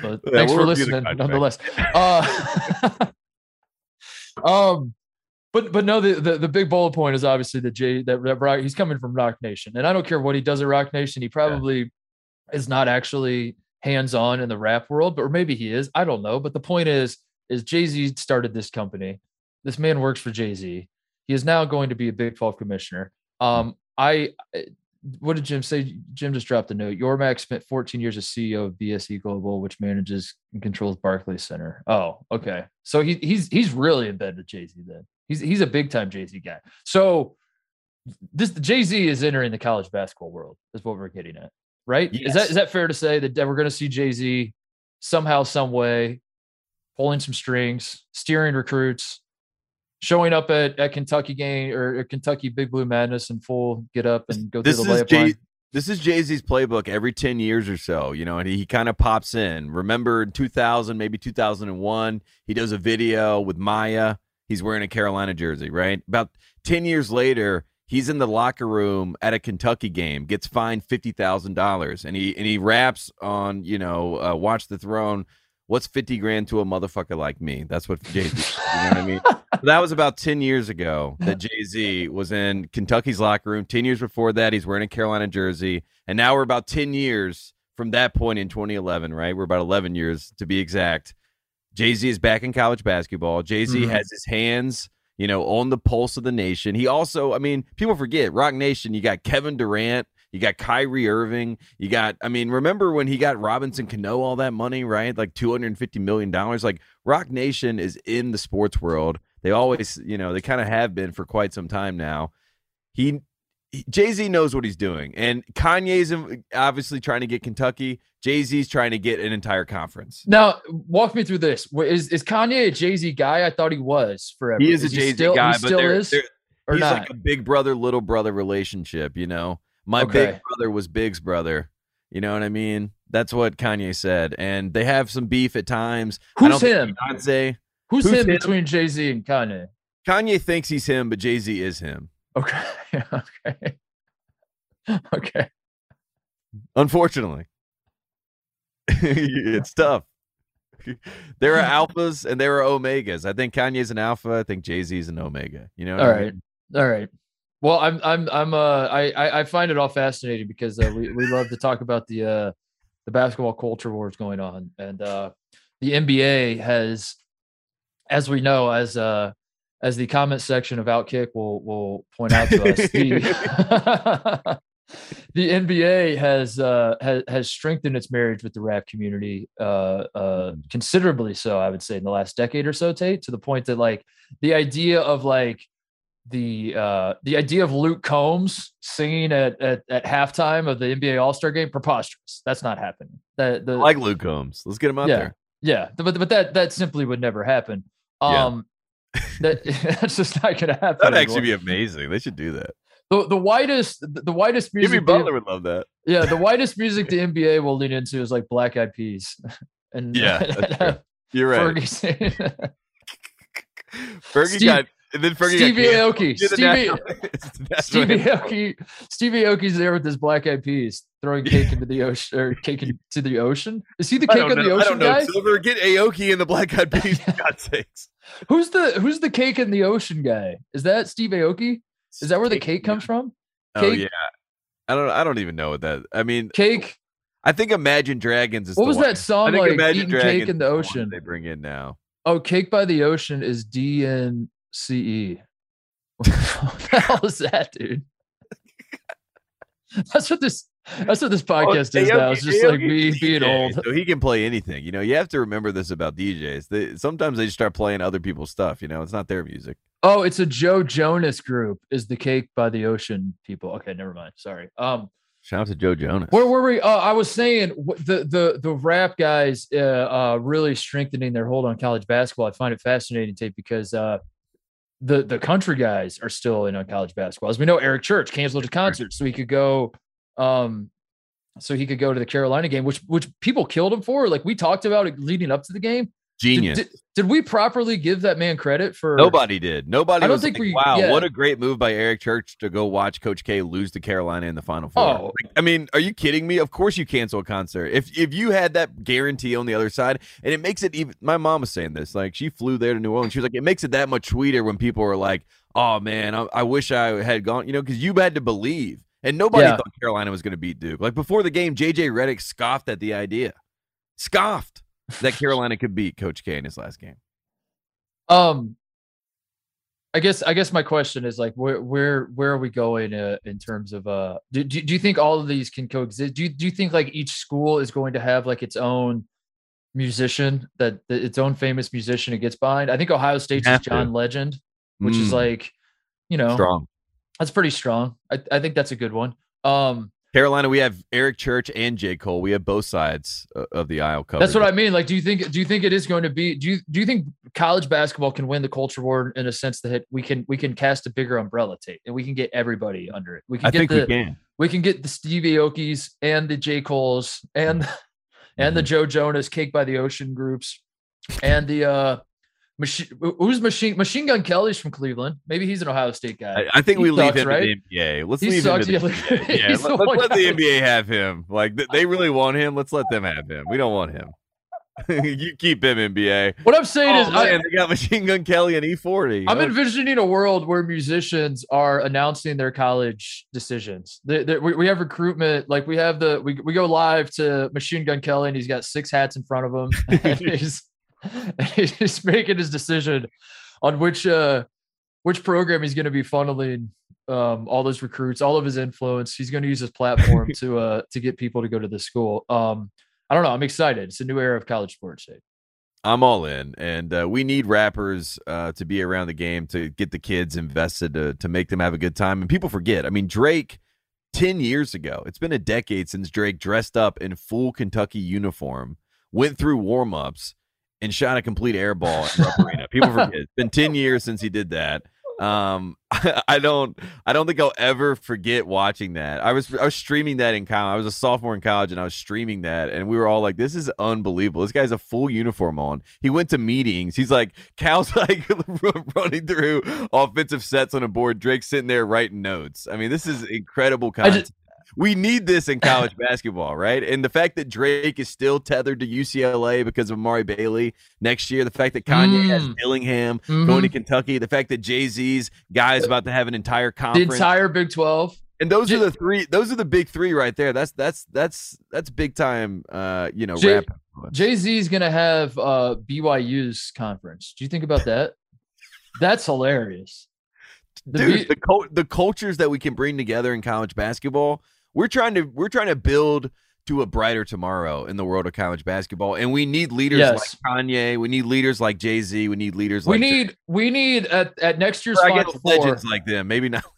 But Yeah, thanks we'll for listening nonetheless. Uh um but but no the, the the big bullet point is obviously that jay that, that rock, he's coming from roc nation. And i don't care what he does at roc nation he probably is not actually hands-on in the rap world but or maybe he is i don't know. But the point is is jay-z started this company. This man works for jay-z he is now going to be a big 12 commissioner um i what did Jim say? Jim just dropped a note. Yormack spent 14 years as CEO of BSE Global, which manages and controls Barclays Center. Oh, okay. So he, he's he's really in bed with Jay Z. Then he's he's a big time Jay Z guy. So this Jay Z is entering the college basketball world. Is what we're getting at, right? Is that Yes. is that fair to say that we're going to see Jay Z somehow, some way, pulling some strings, steering recruits, showing up at, at Kentucky game or Kentucky Big Blue Madness in full get up and go This through the layup Jay. line. This is Jay Z's playbook every 10 years or so, you know, and he, kind of pops in. Remember in 2000, maybe 2001, he does a video with Maya. He's wearing a Carolina jersey, right? About 10 years later, he's in the locker room at a Kentucky game, gets fined $50,000 and he and he raps on, you know, uh, Watch the Throne, what's 50 grand to a motherfucker like me? That's what Jay Z, you know what I mean? that was about 10 years ago that Jay Z was in Kentucky's locker room. 10 years before that, he's wearing a Carolina jersey. And now we're about 10 years from that point in 2011, right? We're about 11 years to be exact. Jay Z is back in college basketball. Jay Z Mhm. has his hands, you know, on the pulse of the nation. He also, I mean, people forget Roc Nation, you got Kevin Durant. You got Kyrie Irving. You got, I mean, remember when he got Robinson Cano all that money, right? Like $250 million. Like Roc Nation is in the sports world. They always, you know, they kind of have been for quite some time now. He, Jay Z knows what he's doing, and Kanye's obviously trying to get Kentucky. Jay Z's trying to get an entire conference. Now, walk me through this. Is is Kanye a Jay Z guy? I thought he was forever. He is a Jay Z guy, He but still is, or he's not? like a big brother little brother relationship. You know, my Okay. big brother was Big's brother. You know what I mean? That's what Kanye said, and they have some beef at times. Who's him? Beyonce. Who's, who's him, him? between Jay Z and Kanye? Kanye thinks he's him, but Jay Z is him. Okay. okay. okay. Unfortunately, it's tough. There are alphas and there are omegas. I think Kanye's an alpha. I think Jay Z's an omega. You know? what All I mean? right. All right. Well, I'm I'm I'm uh I I, find it all fascinating because uh, we we love to talk about the uh the basketball culture wars going on. And uh the NBA has as we know as uh as the comment section of Outkick will will point out to us the the NBA has uh has has strengthened its marriage with the rap community uh uh considerably so I would say in the last decade or so Tate to the point that like the idea of like the uh the idea of Luke Combs singing at at, at halftime of the NBA All Star game preposterous. That's not happening. That the I like Luke Combs. Let's get him out Yeah. there. yeah, but but that that simply would never happen. Yeah. Um, that that's just not going to happen. That'd anymore. actually be amazing. They should do that. the the widest the, the widest Jimmy music. the- Butler would love that. yeah, the widest music the NBA will lean into is like Black Eyed Peas. And Yeah. You're right. Fergie, Fergie Steve- got and then Fergie Stevie Aoki. Stevie, national- it's the national Stevie. Aoki, Stevie Aoki's there with his Black Eyed Peas, throwing cake into the ocean or cake into the ocean. Is he the cake in the know. I ocean don't know. guy? Silver, get Aoki and the Black Eyed Peas. For God's sakes. Who's the Who's the cake in the ocean guy? Is that Steve Aoki? Is that where the cake comes from? Oh yeah. I don't. I don't even know what that. I mean, Cake. I think Imagine Dragons is. What the was one. that song I think like? Imagine Eating Dragons cake in the ocean. They bring in now. Oh, Cake by the Ocean is D N C E. What the hell is that, dude? That's what this. That's what this podcast is now. It's just like me being old. So he can play anything. You know, you have to remember this about DJs. They, sometimes they just start playing other people's stuff. You know, it's not their music. Oh, it's a Joe Jonas group. Is the Cake by the Ocean people? Okay, never mind. Sorry. Um, Shout out to Joe Jonas. where were we? Uh, I was saying the the the rap guys uh, uh really strengthening their hold on college basketball. I find it fascinating, Tate, because uh the the country guys are still in on college basketball. As we know, Eric Church canceled a concert so he could go um so he could go to the Carolina game, which which people killed him for. Like we talked about it leading up to the game. Did- Genius. Did, did we properly give that man credit for Nobody did. Nobody I don't think like, we- wow, yeah. what a great move by Eric Church to go watch Coach K lose to Carolina in the Final Four. Oh. Like, I mean, are you kidding me? Of course you cancel a concert. If if you had that guarantee on the other side, and it makes it even my mom was saying this, like she flew there to New Orleans. She was like, it makes it that much sweeter when people are like, Oh man, I, I wish I had gone, you know, because you had to believe. And nobody Yeah. thought Carolina was going to beat Duke. Like before the game, JJ Redick scoffed at the idea. Scoffed that Carolina could beat Coach K in his last game. Um, I guess I guess my question is like where where where are we going uh, in terms of uh do, do do you think all of these can coexist? Do you do you think like each school is going to have like its own musician that, that its own famous musician it gets behind? I think Ohio State's is. John Legend, which is Mm, like you know strong. that's pretty strong. I I think that's a good one. Um, Carolina, we have Eric Church and J. Cole. We have both sides uh, of the aisle covered. That's what I mean. Like, do you think do you think it is going to be? Do you do you think college basketball can win the culture war in a sense that we can we can cast a bigger umbrella Tate and we can get everybody under it. We can I get think the we can. we can get the Steve Aoki's and the J Cole's and and Mm-hmm. the Joe Jonas Cake by the Ocean groups and the uh machine who's machine machine gun Kelly's from Cleveland. Maybe he's an Ohio State guy. I, I think He we leave him right? the NBA. Let's He leave sucks, him to the yeah, NBA. Yeah, let, us let the NBA have him. Like they really want him. Let's let them have him. We don't want him. you keep him NBA. what I'm saying Oh, is I, man, they got Machine Gun Kelly and E40. I'm envisioning a world where musicians are announcing their college decisions. They, they- we, we have recruitment, like we have the we, we go live to Machine Gun Kelly, and he's got six hats in front of him. and he's, and he's making his decision on which uh which program he's going to be funneling um all those recruits, all of his influence. He's going to use his platform to uh to get people to go to the school. Um, I don't know. I'm excited. It's a new era of college sports. Dave. I'm all in, and uh, we need rappers uh, to be around the game to get the kids invested to to make them have a good time. And people forget. I mean, Drake. 10 years ago, it's been a decade since Drake dressed up in full Kentucky uniform, went through warm ups, and shot a complete air ball at Rupp Arena. People forget. It's been 10 years since he did that. Um, I don't, I don't think I'll ever forget watching that. I was, I was streaming that in college. I was a sophomore in college, and I was streaming that, and we were all like, "This is unbelievable. This guy's a full uniform on. He went to meetings. He's like, Cal's like running through offensive sets on a board. Drake's sitting there writing notes. I mean, this is incredible content. We need this in college basketball, right? And the fact that Drake is still tethered to UCLA because of Amari Bailey next year, the fact that Kanye has mm-hmm. going to Kentucky, the fact that Jay Z's guy is about to have an entire the conference, entire Big Twelve. and those J- are the three. Those are the big three right there. That's that's that's that's big time. Uh, you know, rap. Jay Z is gonna have uh BYU's conference. Do you think about that? That's hilarious. The dude B- the the cultures that we can bring together in college basketball we're trying to we're trying to build to a brighter tomorrow in the world of college basketball. And we need leaders Yes. like Kanye. We need leaders like Jay Z. We need leaders we like need we need at, at next year's final four. legends like them. Maybe not.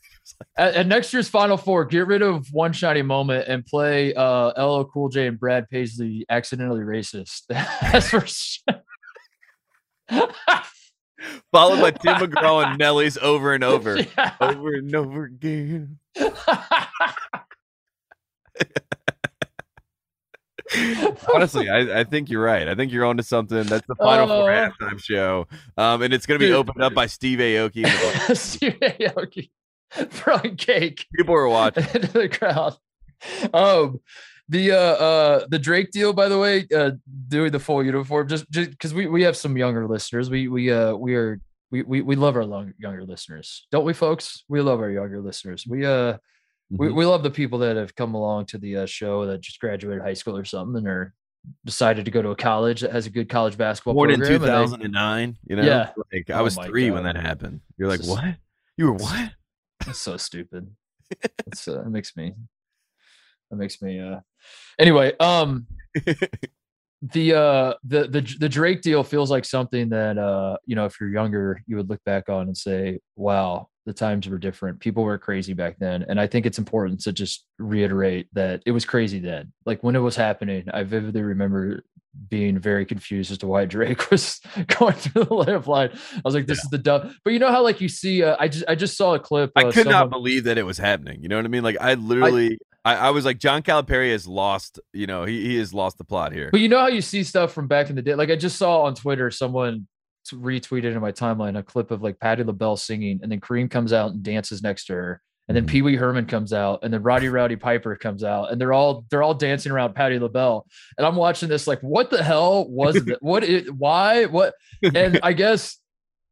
At, at next year's final four, get rid of one shiny moment and play uh LL Cool J and Brad Paisley accidentally racist. That's for sure. Followed by Tim McGraw and Nelly's over and over, Yeah. over and over again. Honestly, I, I think you're right. I think you're onto something. That's the final four Oh. halftime show, um, and it's going to be Dude. opened up by Steve Aoki. Steve Aoki throwing cake People are watching. into the crowd. Um, the uh uh the Drake deal, by the way, uh doing the full uniform, just just because we we have some younger listeners. We we uh we are we we, we love our long, younger listeners, don't we, folks? We love our younger listeners. We uh we, Mhm. we love the people that have come along to the uh, show that just graduated high school or something and are decided to go to a college that has a good college basketball Born in program. and they- 2009. You know, Yeah. like I Oh was three God. when that happened. You're like, just- what? You were what? That's so stupid. It's uh, it makes me that makes me uh anyway, um the uh the the the Drake deal feels like something that uh you know if you're younger you would look back on and say, wow, the times were different. People were crazy back then. And I think it's important to just reiterate that it was crazy then. Like when it was happening, I vividly remember being very confused as to why Drake was going through the layup line. I was like, this is the dumb. But you know how like you see, uh, I just I just saw a clip. I uh, could not believe that it was happening. You know what I mean? Like I literally, I, I was like, John Calipari has lost. You know, he he has lost the plot here. But you know how you see stuff from back in the day. Like I just saw on Twitter, someone retweeted in my timeline a clip of like Patti LaBelle singing, and then Kareem comes out and dances next to her, and then Mhm. Pee Wee Herman comes out, and then Roddy Rowdy Piper comes out, and they're all they're all dancing around Patti LaBelle, and I'm watching this like, what the hell was it? What it? Why? What? And I guess.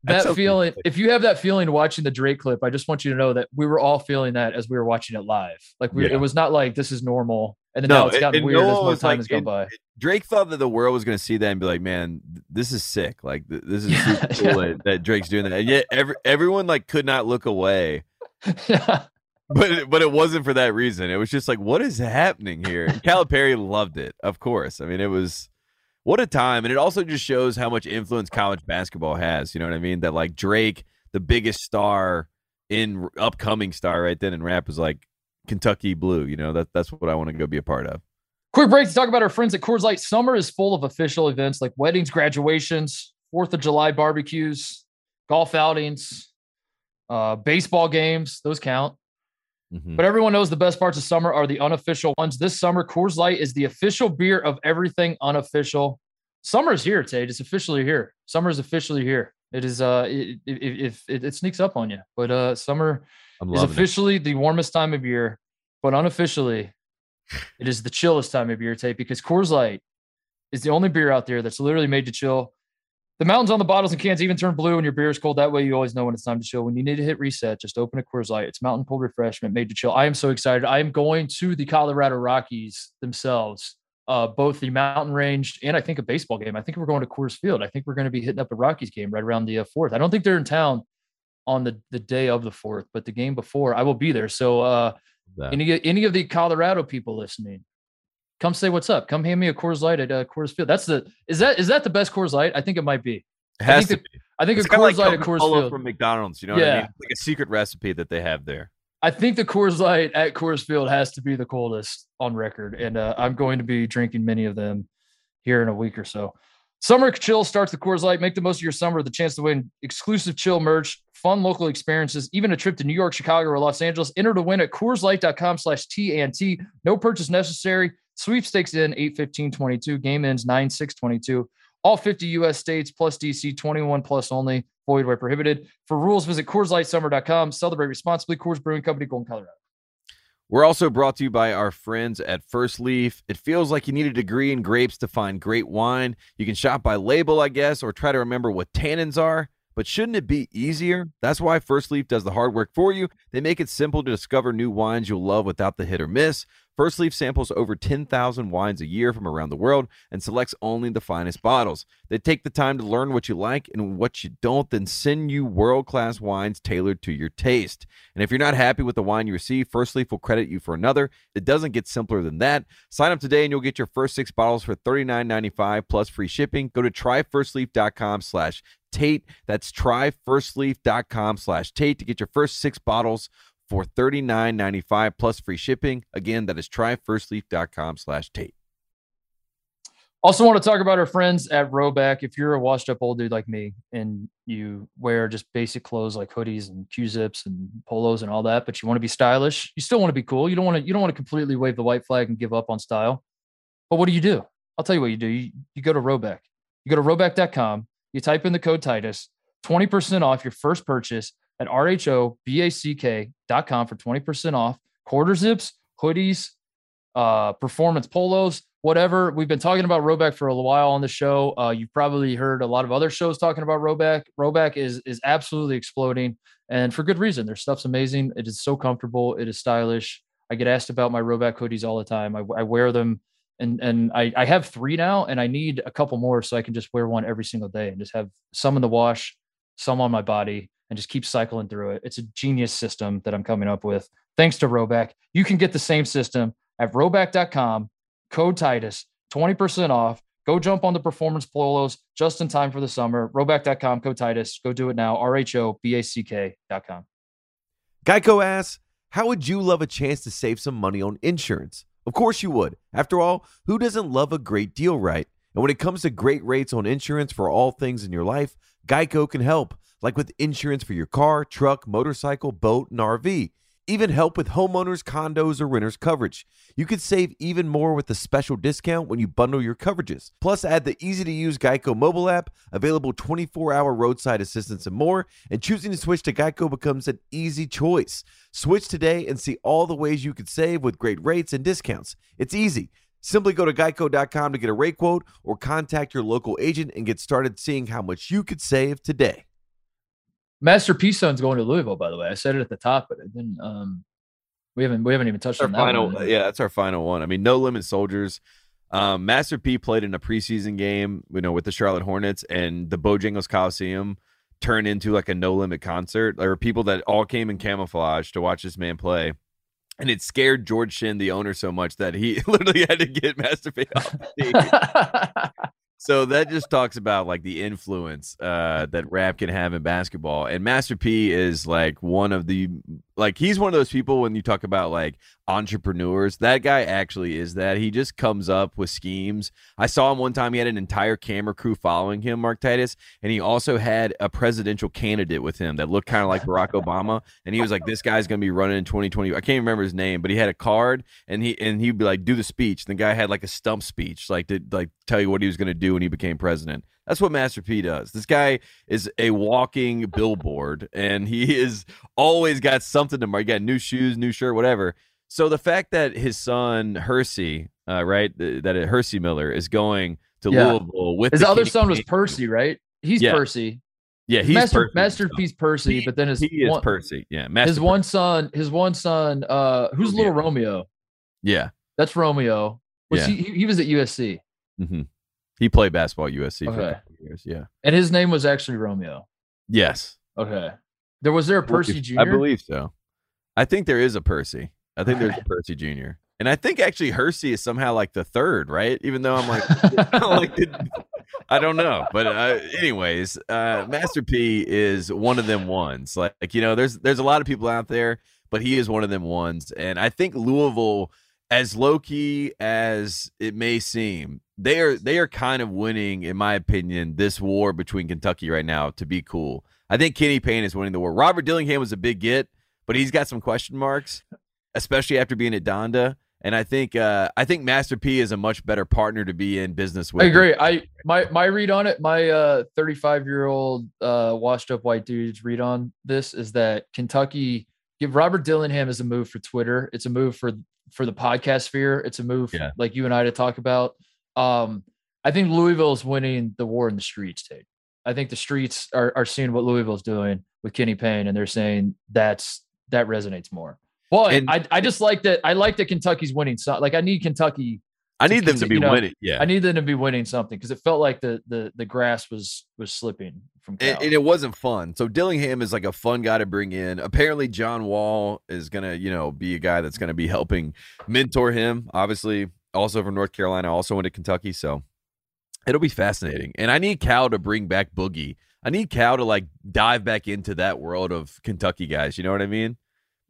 That's That okay. feeling, if you have that feeling watching the Drake clip, I just want you to know that we were all feeling that as we were watching it live. Like we, Yeah. it was not like this is normal, and then No, now it's gotten and weird as more time like has gone by. Drake thought that the world was going to see that and be like, "Man, this is sick. Like th- this is Yeah, super cool yeah. that, that Drake's doing that." And yet, every, everyone like could not look away. But it, but it wasn't for that reason. It was just like, what is happening here? And Calipari loved it, of course. I mean, it was what a time, and it also just shows how much influence college basketball has. You know what I mean? That like Drake, the biggest star in upcoming star right then in rap, is like Kentucky Blue. You know that that's what I want to go be a part of. Quick break to talk about our friends at Coors Light. Summer is full of official events like weddings, graduations, Fourth of July barbecues, golf outings, uh, baseball games. Those count. Mhm. But everyone knows the best parts of summer are the unofficial ones. This summer, Coors Light is the official beer of everything unofficial. Summer is here, Tate. It's officially here. Summer is officially here. It is. Uh, it, it, it, it, sneaks up on you, but uh, summer is officially the warmest time of year, but unofficially, it is the chillest time of year, Tate, because Coors Light is the only beer out there that's literally made to chill. The mountains on the bottles and cans even turn blue when your beer is cold. That way, you always know when it's time to chill. When you need to hit reset, just open a Coors Light. It's mountain cold refreshment made to chill. I am so excited. I am going to the Colorado Rockies themselves, uh, both the mountain range and I think a baseball game. I think we're going to Coors Field. I think we're going to be hitting up a Rockies game right around the uh, fourth. I don't think they're in town on the the day of the fourth, but the game before, I will be there. So, uh, any any of the Colorado people listening, come say what's up. Come hand me a Coors Light at uh, Coors Field. That's the is that is that the best Coors Light? I think it might be. It has think to be. I think It's a Coors like Light at Coors Field. from McDonald's. You know what I Yeah. mean? It's like a secret recipe that they have there. I think the Coors Light at Coors Field has to be the coldest on record, and uh, I'm going to be drinking many of them here in a week or so. Summer chill starts the Coors Light. Make the most of your summer with the chance to win exclusive chill merch, fun local experiences, even a trip to New York, Chicago, or Los Angeles. Enter to win at CoorsLight.com slash TNT. No purchase necessary. Sweepstakes in 8-15-22. Game ends 9-6-22. All 50 U.S. states plus DC 21 plus only. Void where prohibited. For rules, visit CoorsLightSummer.com. Celebrate responsibly. Coors Brewing Company, Golden, Colorado. We're also brought to you by our friends at First Leaf. It feels like you need a degree in grapes to find great wine. You can shop by label, I guess, or try to remember what tannins are. But shouldn't it be easier? That's why First Leaf does the hard work for you. They make it simple to discover new wines you'll love without the hit or miss. First Leaf samples over 10,000 wines a year from around the world and selects only the finest bottles. They take the time to learn what you like and what you don't, then send you world class wines tailored to your taste. And if you're not happy with the wine you receive, First Leaf will credit you for another. It doesn't get simpler than that. Sign up today and you'll get your first six bottles for $39.95 plus free shipping. Go to tryfirstleaf.com slash Tate. That's tryfirstleaf.com slash Tate to get your first six bottles for $39.95 plus free shipping. Again, that is tryfirstleaf.com slash Tate. Also, want to talk about our friends at Rhoback. If you're a washed up old dude like me and you wear just basic clothes like hoodies and Q zips and polos and all that, but you want to be stylish, you still want to be cool. You don't want to you don't want to completely wave the white flag and give up on style. But what do you do? I'll tell you what you do. You, you go to Rhoback. You go to rhoback.com, you type in the code Titus, 20% off your first purchase at rhoback.com for 20% off. Quarter zips, hoodies, uh, performance polos, whatever. We've been talking about Rhoback for a while on the show. Uh, you've probably heard a lot of other shows talking about Rhoback. Rhoback is is absolutely exploding, and for good reason. Their stuff's amazing. It is so comfortable. It is stylish. I get asked about my Rhoback hoodies all the time. I, I wear them, and and I, I have three now, and I need a couple more so I can just wear one every single day and just have some in the wash, some on my body, and just keep cycling through it. It's a genius system that I'm coming up with. Thanks to Rhoback You can get the same system at rhoback.com code Titus, 20% off. Go jump on the performance polos just in time for the summer. rhoback.com code Titus. Go do it now. R H O B A C K.com. Geico asks, How would you love a chance to save some money on insurance? Of course you would. After all, who doesn't love a great deal, right? And when it comes to great rates on insurance for all things in your life, Geico can help, like with insurance for your car, truck, motorcycle, boat, and RV. Even help with homeowners, condos, or renters coverage. You could save even more with a special discount when you bundle your coverages. Plus, add the easy to use Geico mobile app, available 24 hour roadside assistance, and more. And choosing to switch to Geico becomes an easy choice. Switch today and see all the ways you could save with great rates and discounts. It's easy. Simply go to geico.com to get a rate quote or contact your local agent and get started seeing how much you could save today. Master P Son's going to Louisville, by the way. I said it at the top, but it didn't. Um, we haven't we haven't even touched our on that. final, one. yeah, that's our final one. I mean, no limit soldiers. Um, Master P played in a preseason game, you know, with the Charlotte Hornets, and the Bojangles Coliseum turned into like a no limit concert. There were people that all came in camouflage to watch this man play. And it scared George Shinn, the owner, so much that he literally had to get Master P off the team. so that just talks about like the influence uh, that rap can have in basketball. And Master P is like one of the like he's one of those people when you talk about like entrepreneurs. That guy actually is that. He just comes up with schemes. I saw him one time. He had an entire camera crew following him, Mark Titus, and he also had a presidential candidate with him that looked kind of like Barack Obama. And he was like, "This guy's gonna be running in 2020." I can't remember his name, but he had a card, and he and he'd be like, "Do the speech." And the guy had like a stump speech, like to like tell you what he was gonna do when he became president. That's what Master P does. This guy is a walking billboard, and he is always got something to mark. He got new shoes, new shirt, whatever. So the fact that his son Hercy, uh, right, th- that Hercy Miller is going to Yeah. Louisville with His the other Kenny son was Percy, right? He's Yeah. Percy. Yeah, he's Master Percy. Master P's Percy, He- but then his He is one, Percy. Yeah, Master his one son, his one son, uh, who's Romeo. little Romeo? Yeah, That's Romeo. Was Yeah. he, he? Was at USC, hmm he played basketball at USC for a couple years. Yeah. and his name was actually Romeo. Yes. Okay. There was there a Percy Jr. I believe so. I think there is a Percy. I think there's a Percy Jr. And I think actually Hercy is somehow like the third, right? Even though I'm like, like did- I don't know. But uh, anyways, uh, Master P is one of them ones. Like, like, you know, there's there's a lot of people out there, but he is one of them ones. And I think Louisville, as low key as it may seem, they are they are kind of winning, in my opinion, this war between Kentucky right now to be cool. I think Kenny Payne is winning the war. Robert Dillingham was a big get, but he's got some question marks, especially after being at Donda. And I think uh, I think Master P is a much better partner to be in business with. I agree. I my my read on it, my uh 35 year old uh washed up white dude's read on this is that Kentucky give Robert Dillingham is a move for Twitter. It's a move for for the podcast sphere. It's a move Yeah. like you and I to talk about. Um, I think Louisville is winning the war in the streets, Tate. I think the streets are are seeing what Louisville's doing with Kenny Payne, and they're saying that's that resonates more. Well, And- I I just like that. I like that Kentucky's winning. So, like I need Kentucky. I need them to be you know, winning. Yeah. I need them to be winning something because it felt like the the the grass was was slipping from. and, and it wasn't fun. So Dillingham is like a fun guy to bring in. Apparently, John Wall is gonna, you know, be a guy that's gonna be helping mentor him. Obviously, also from North Carolina, also went to Kentucky. So it'll be fascinating. And I need Cal to bring back Boogie. I need Cal to like dive back into that world of Kentucky guys. You know what I mean?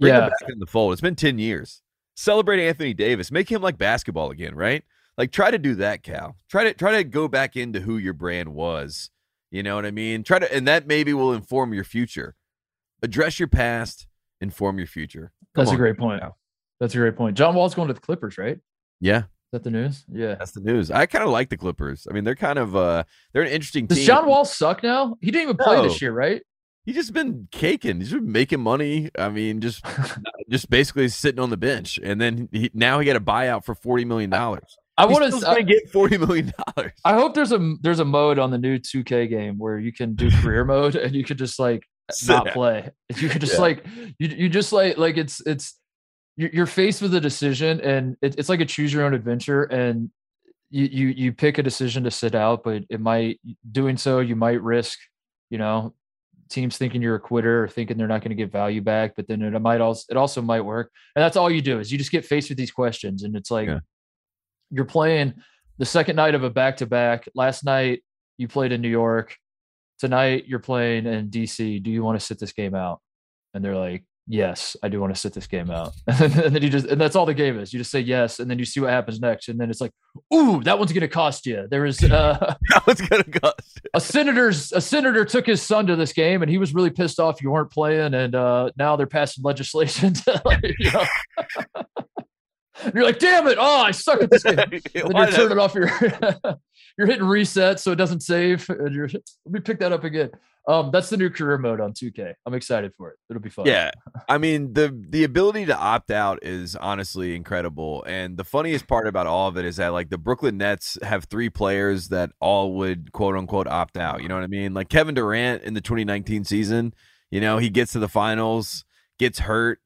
Bring him yeah, back in the fold. It's been ten years. Celebrate Anthony Davis. Make him like basketball again, right? Like try to do that, Cal. Try to try to go back into who your brand was. You know what I mean? Try to and that maybe will inform your future. Address your past, inform your future. Come that's a great point. That's a great point. John Wall's going to the Clippers, right? Is Yeah, that the news? Yeah. that's the news. I kind of like the Clippers. I mean, they're kind of uh they're an interesting Does team. John Wall suck now? He didn't even play this year, right? He's just been caking. He's been making money. I mean, just just basically sitting on the bench, and then he, now he got a buyout for forty million dollars. I want to. get forty million dollars. I hope there's a there's a mode on the new 2K game where you can do career mode and you could just like not play. You could just Yeah. like you you just like like it's it's you're you're faced with a decision and it, it's like a choose your own adventure and you you you pick a decision to sit out, but it might doing so you might risk you know teams thinking you're a quitter or thinking they're not going to get value back, but then it might also it also might work. And that's all you do is you just get faced with these questions and it's like Yeah. You're playing the second night of a back to back. Last night you played in New York. Tonight you're playing in DC. Do you want to sit this game out? And they're like, Yes, I do want to sit this game out. and then you just and that's all the game is. You just say yes, and then you see what happens next. And then it's like, ooh, that one's gonna cost you. There is uh How it's gonna cost? a senator's a senator took his son to this game and he was really pissed off you weren't playing and uh now they're passing legislation to like, you know. And you're like damn it! Oh i suck at this game. Then you're did I- turning off your you're hitting reset so it doesn't save and you're let me pick that up again. Um that's the new career mode on 2k i'm excited for it. It'll be fun. Yeah, I mean the the ability to opt out is honestly incredible, and the funniest part about all of it is that like the Brooklyn Nets have three players that all would quote unquote opt out. You know what I mean? Like Kevin Durant in the 2019 season, you know he gets to the finals, gets hurt,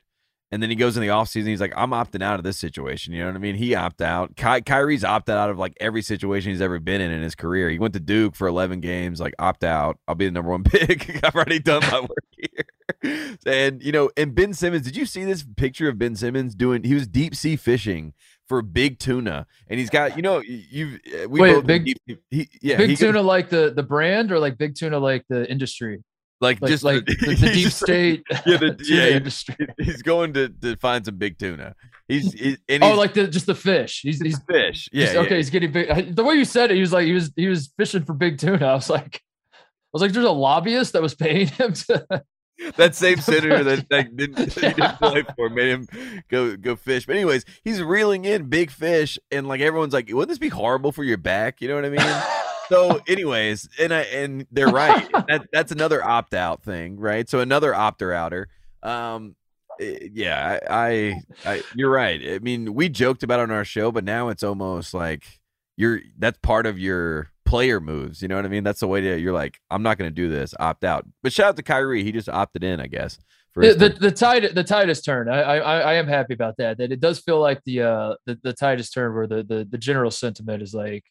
and then he goes in the offseason. He's like, I'm opting out of this situation. You know what I mean? He opt out. Ky- Kyrie's opted out of like every situation he's ever been in in his career. He went to Duke for 11 games, like opt out. I'll be the number one pick. I've already done my work here. And you know, and Ben Simmons, did you see this picture of Ben Simmons doing? He was deep sea fishing for big tuna, and he's got you know you uh, we Wait, both big- he, yeah big he goes- tuna like the the brand or like big tuna like the industry like, like just like the, the he's deep state yeah, the- yeah, industry he's going to, to find some big tuna. He's, he, and oh like the just the fish he's he's fish. Yeah, He's- yeah. okay, he's getting big. The way you said it, he was like he was he was fishing for big tuna. I was like, I was like, there's a lobbyist that was paying him to. that same senator that, that didn't, he didn't play for made him go go fish. But anyways, he's reeling in big fish, and like everyone's like, wouldn't this be horrible for your back? You know what I mean? So anyways and i and they're right that that's another opt out thing right? So another opter outer um eh, yeah I, I i you're right i mean we joked about it on our show but now it's almost like you're that's part of your player moves you know what i mean? That's the way that you're like i'm not going to do this opt out but shout out to Kyrie he just opted in i guess the, the, the tide the tide has turned. I, I I am happy about that. That it does feel like the uh the, the tide has turned where the, the the general sentiment is like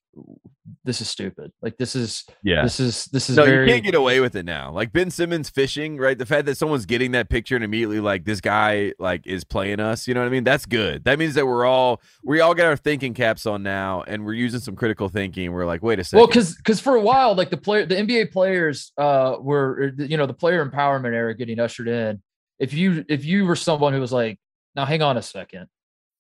this is stupid. Like this is yeah this is this is no, very you can't get away with it now. Like Ben Simmons fishing, right? The fact that someone's getting that picture and immediately like this guy like is playing us, you know what I mean? That's good. That means that we're all we all got our thinking caps on now, and we're using some critical thinking. We're like, wait a second. well because because for a while like the player the NBA players uh were you know the player empowerment era getting ushered in. If you if you were someone who was like now hang on a second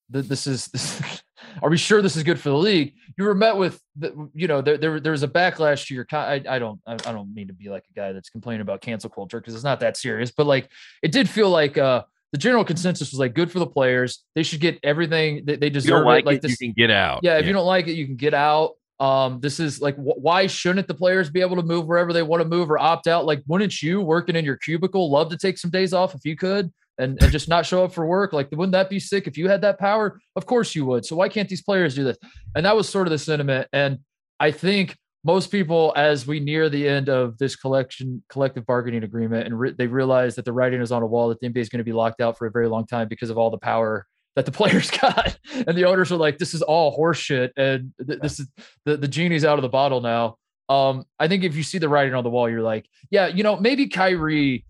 this is this are we sure this is good for the league you were met with the, you know there, there there was a backlash to your I, I don't I, don't mean to be like a guy that's complaining about cancel culture because it's not that serious but like it did feel like uh the general consensus was like good for the players they should get everything that they deserve like it. like this you can get out. yeah, if you don't like it, you can get out. Um, this is like, wh- why shouldn't the players be able to move wherever they want to move or opt out? Like, wouldn't you working in your cubicle love to take some days off if you could and, and just not show up for work? Like, wouldn't that be sick if you had that power? Of course you would. So why can't these players do this? And that was sort of the sentiment. And I think most people, as we near the end of this collection collective bargaining agreement, and re- they realize that the writing is on a wall that the NBA is going to be locked out for a very long time because of all the power that the players got, and the owners are like, "This is all horseshit," and th- this is the the genie's out of the bottle now. Um, I think if you see the writing on the wall, you're like, yeah, you know, maybe Kyrie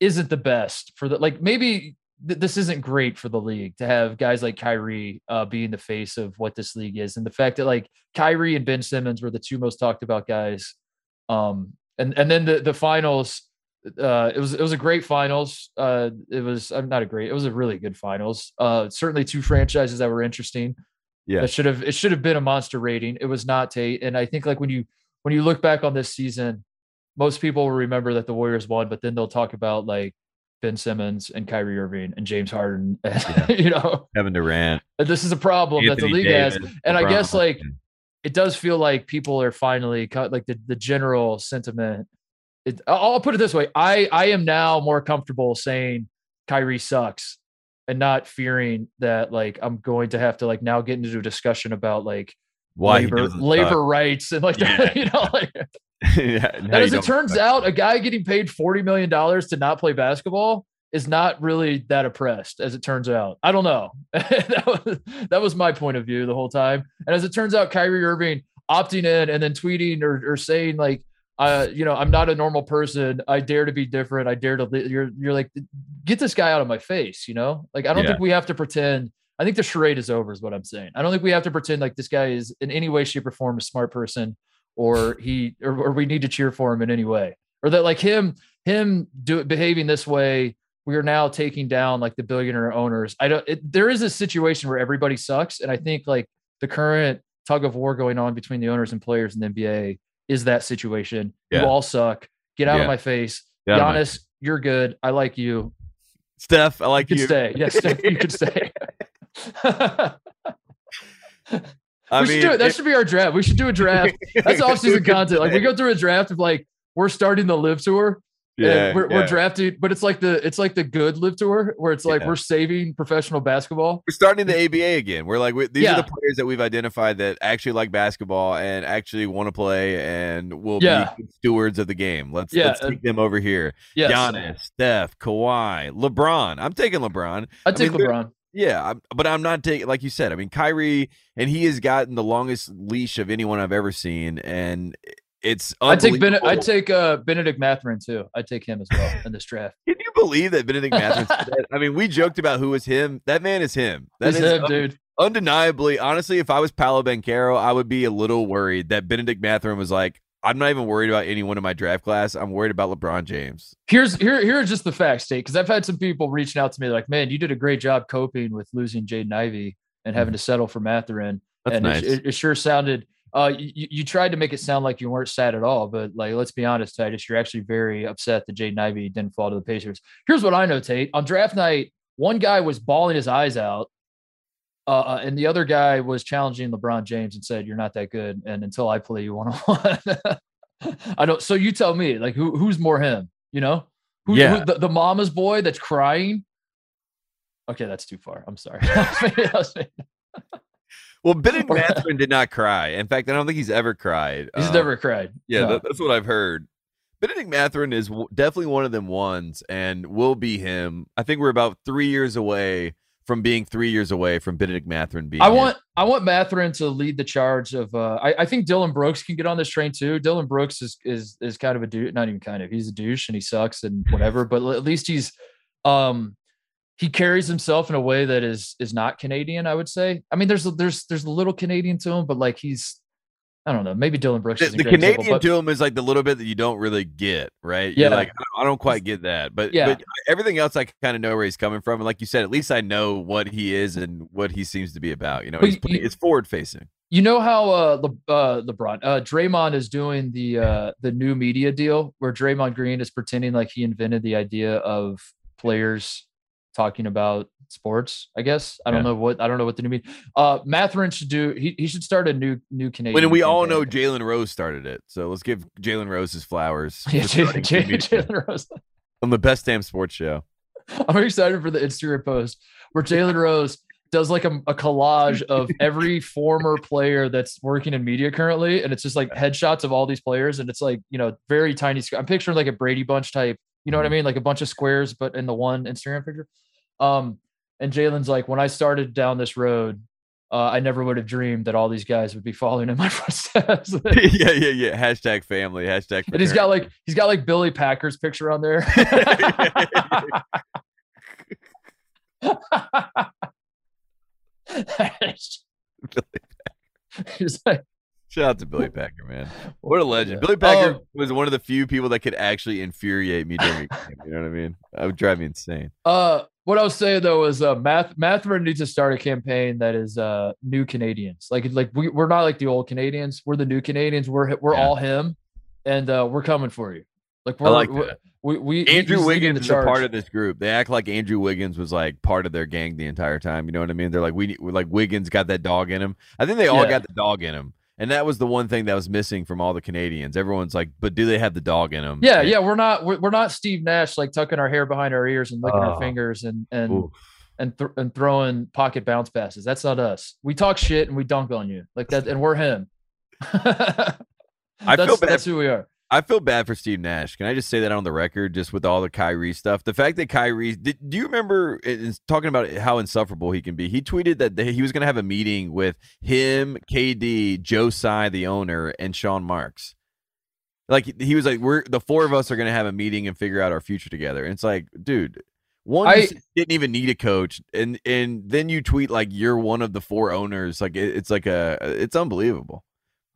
isn't the best for the like maybe th- this isn't great for the league to have guys like Kyrie uh, being the face of what this league is, and the fact that like Kyrie and Ben Simmons were the two most talked about guys. Um, and and then the the finals, uh, it was it was a great finals. Uh, it was I'm not a great, it was a really good finals. Uh, certainly two franchises that were interesting. Yeah. That should have it should have been a monster rating. It was not Tate, and I think like when you when you look back on this season, most people will remember that the Warriors won, but then they'll talk about like Ben Simmons and Kyrie Irving and James Harden. And, Yeah. you know, Kevin Durant. this is a problem that the league Davis, has. And I guess like it does feel like people are finally cut like the, the general sentiment. It, I'll put it this way. I, I am now more comfortable saying Kyrie sucks and not fearing that like I'm going to have to like now get into a discussion about like why labor labor rights and like Yeah. you know like yeah, and as it turns out, a guy getting paid forty million dollars to not play basketball is not really that oppressed. As it turns out, I don't know. that, was, that was my point of view the whole time. And as it turns out, Kyrie Irving opting in and then tweeting or, or saying like, uh, you know, I'm not a normal person. I dare to be different. I dare to. Li-. You're you're like, get this guy out of my face. You know, like I don't Yeah. think we have to pretend. I think the charade is over. Is what I'm saying. I don't think we have to pretend like this guy is in any way, shape, or form a smart person or he or, or we need to cheer for him in any way or that like him him do behaving this way we are now taking down like the billionaire owners i don't it, there is a situation where everybody sucks and i think like the current tug of war going on between the owners and players in the nba is that situation Yeah. you all suck get out Yeah. of my face Get out of my- Giannis, you're good i like you Steph, I like you can you. stay yes Steph, you can stay I we should do it. That should be our draft. We should do a draft. That's off-season content. Like we go through a draft of like we're starting the live tour. Yeah, we're, yeah. we're drafting, but it's like the it's like the good live tour where it's like Yeah. we're saving professional basketball. We're starting the ABA again. We're like, we, these are the players that we've identified that actually like basketball and actually want to play and will be stewards of the game. Let's, let's take them over here. Yes, Giannis, Steph, Kawhi, LeBron. I'm taking LeBron. I take mean, LeBron. Yeah, I'm, but I'm not taking like you said. I mean, Kyrie, and he has gotten the longest leash of anyone I've ever seen, and it's I take Bennett. I take uh Benedict Mathurin too. I take him as well in this draft. Can you believe that Benedict that? I mean, we joked about who was him. That man is him. That That's is him, un- dude. undeniably. Honestly, if I was Paolo Banchero, I would be a little worried that Benedict Mathurin was like, "I'm not even worried about anyone in my draft class. I'm worried about LeBron James." Here's here here are just the facts, State, because I've had some people reaching out to me like, "Man, you did a great job coping with losing Jaden Ivey and having to settle for Mathurin." That's and nice. it, it sure sounded. Uh, you, you tried to make it sound like you weren't sad at all, but like, let's be honest, Titus, you're actually very upset that Jaden Ivey didn't fall to the Pacers. Here's what I know, Tate. On draft night, one guy was bawling his eyes out, uh, uh, and the other guy was challenging LeBron James and said, "You're not that good." And until I play you one on one, I don't. So you tell me, like, who who's more him? You know, who, Yeah. who- the, the mama's boy that's crying. Okay, that's too far. I'm sorry. That was me. Well, Benedict Or- Mathurin did not cry. In fact, I don't think he's ever cried. He's Um, never cried. Yeah, No. that, that's what I've heard. Benedict Mathurin is w- definitely one of them ones and will be him. I think we're about three years away from being three years away from Benedict Mathurin being. I him. want I want Mathurin to lead the charge of. Uh, I, I think Dillon Brooks can get on this train too. Dillon Brooks is is is kind of a douche, not even kind of. He's a douche and he sucks and whatever. but at least he's, um, he carries himself in a way that is is not Canadian. I would say. I mean, there's there's there's a little Canadian to him, but like he's, I don't know. Maybe Dillon Brooks. The, is the great example, Canadian but- to him is like the little bit that you don't really get, right? You're Yeah. like, I don't- I don't quite get that, but Yeah. but everything else I kind of know where he's coming from, and like you said, at least I know what he is and what he seems to be about. You know, he's you- it's forward facing. You know how uh, Le- uh LeBron uh Draymond is doing the uh the new media deal where Draymond Green is pretending like he invented the idea of players talking about sports. I guess I don't Yeah. know what I don't know what the new mean. Uh, Mathurin should do. He, he should start a new new Canadian. When we all know. Jalen Rose started it, so let's give Jalen Rose his flowers Yeah, Jalen, starting Jalen, TV Rose. on the best damn sports show. I'm excited for the Instagram post where Jalen Rose does like a, a collage of every former player that's working in media currently, and it's just like headshots of all these players, and it's like you know very tiny. I'm picturing like a Brady Bunch type, you know what I mean, like a bunch of squares, but in the one Instagram picture. Um, and Jalen's like, when I started down this road, uh, I never would have dreamed that all these guys would be following in my footsteps. yeah, yeah, yeah. Hashtag family. Hashtag. and he's got like he's got like Billy Packer's picture on there. He's like, Shout out to Billy Packer, man. What a legend. Billy Packer Um, was one of the few people that could actually infuriate me during a game. You know what I mean? I would drive me insane. uh, what I was saying though is uh, Math Mathurin needs to start a campaign that is uh new Canadians. Like like we we're not like the old Canadians. We're the new Canadians. We're we're Yeah. all him, and uh, we're coming for you. Like we're like we, we Andrew Wiggins is a part of this group. They act like Andrew Wiggins was like part of their gang the entire time. You know what I mean? They're like, we like Wiggins got that dog in him. I think they all Yeah. got the dog in him. And that was the one thing that was missing from all the Canadians. Everyone's like, but do they have the dog in them? Yeah, yeah, we're not we're, we're not Steve Nash like tucking our hair behind our ears and licking Oh. our ah. fingers and and Ooh. and th- and throwing pocket bounce passes. That's not us. We talk shit and we dunk on you like that, and we're him. I feel bad That's who we are. I feel bad for Steve Nash. Can I just say that on the record, just with all the Kyrie stuff? The fact that Kyrie, did, do you remember in- in talking about how insufferable he can be? He tweeted that he was going to have a meeting with him, KD, Joe Tsai, the owner, and Sean Marks. Like he was like, "We're the four of us are going to have a meeting and figure out our future together." And it's like, dude, one I- didn't even need a coach, and and then you tweet like you're one of the four owners. Like it, it's like a, it's unbelievable.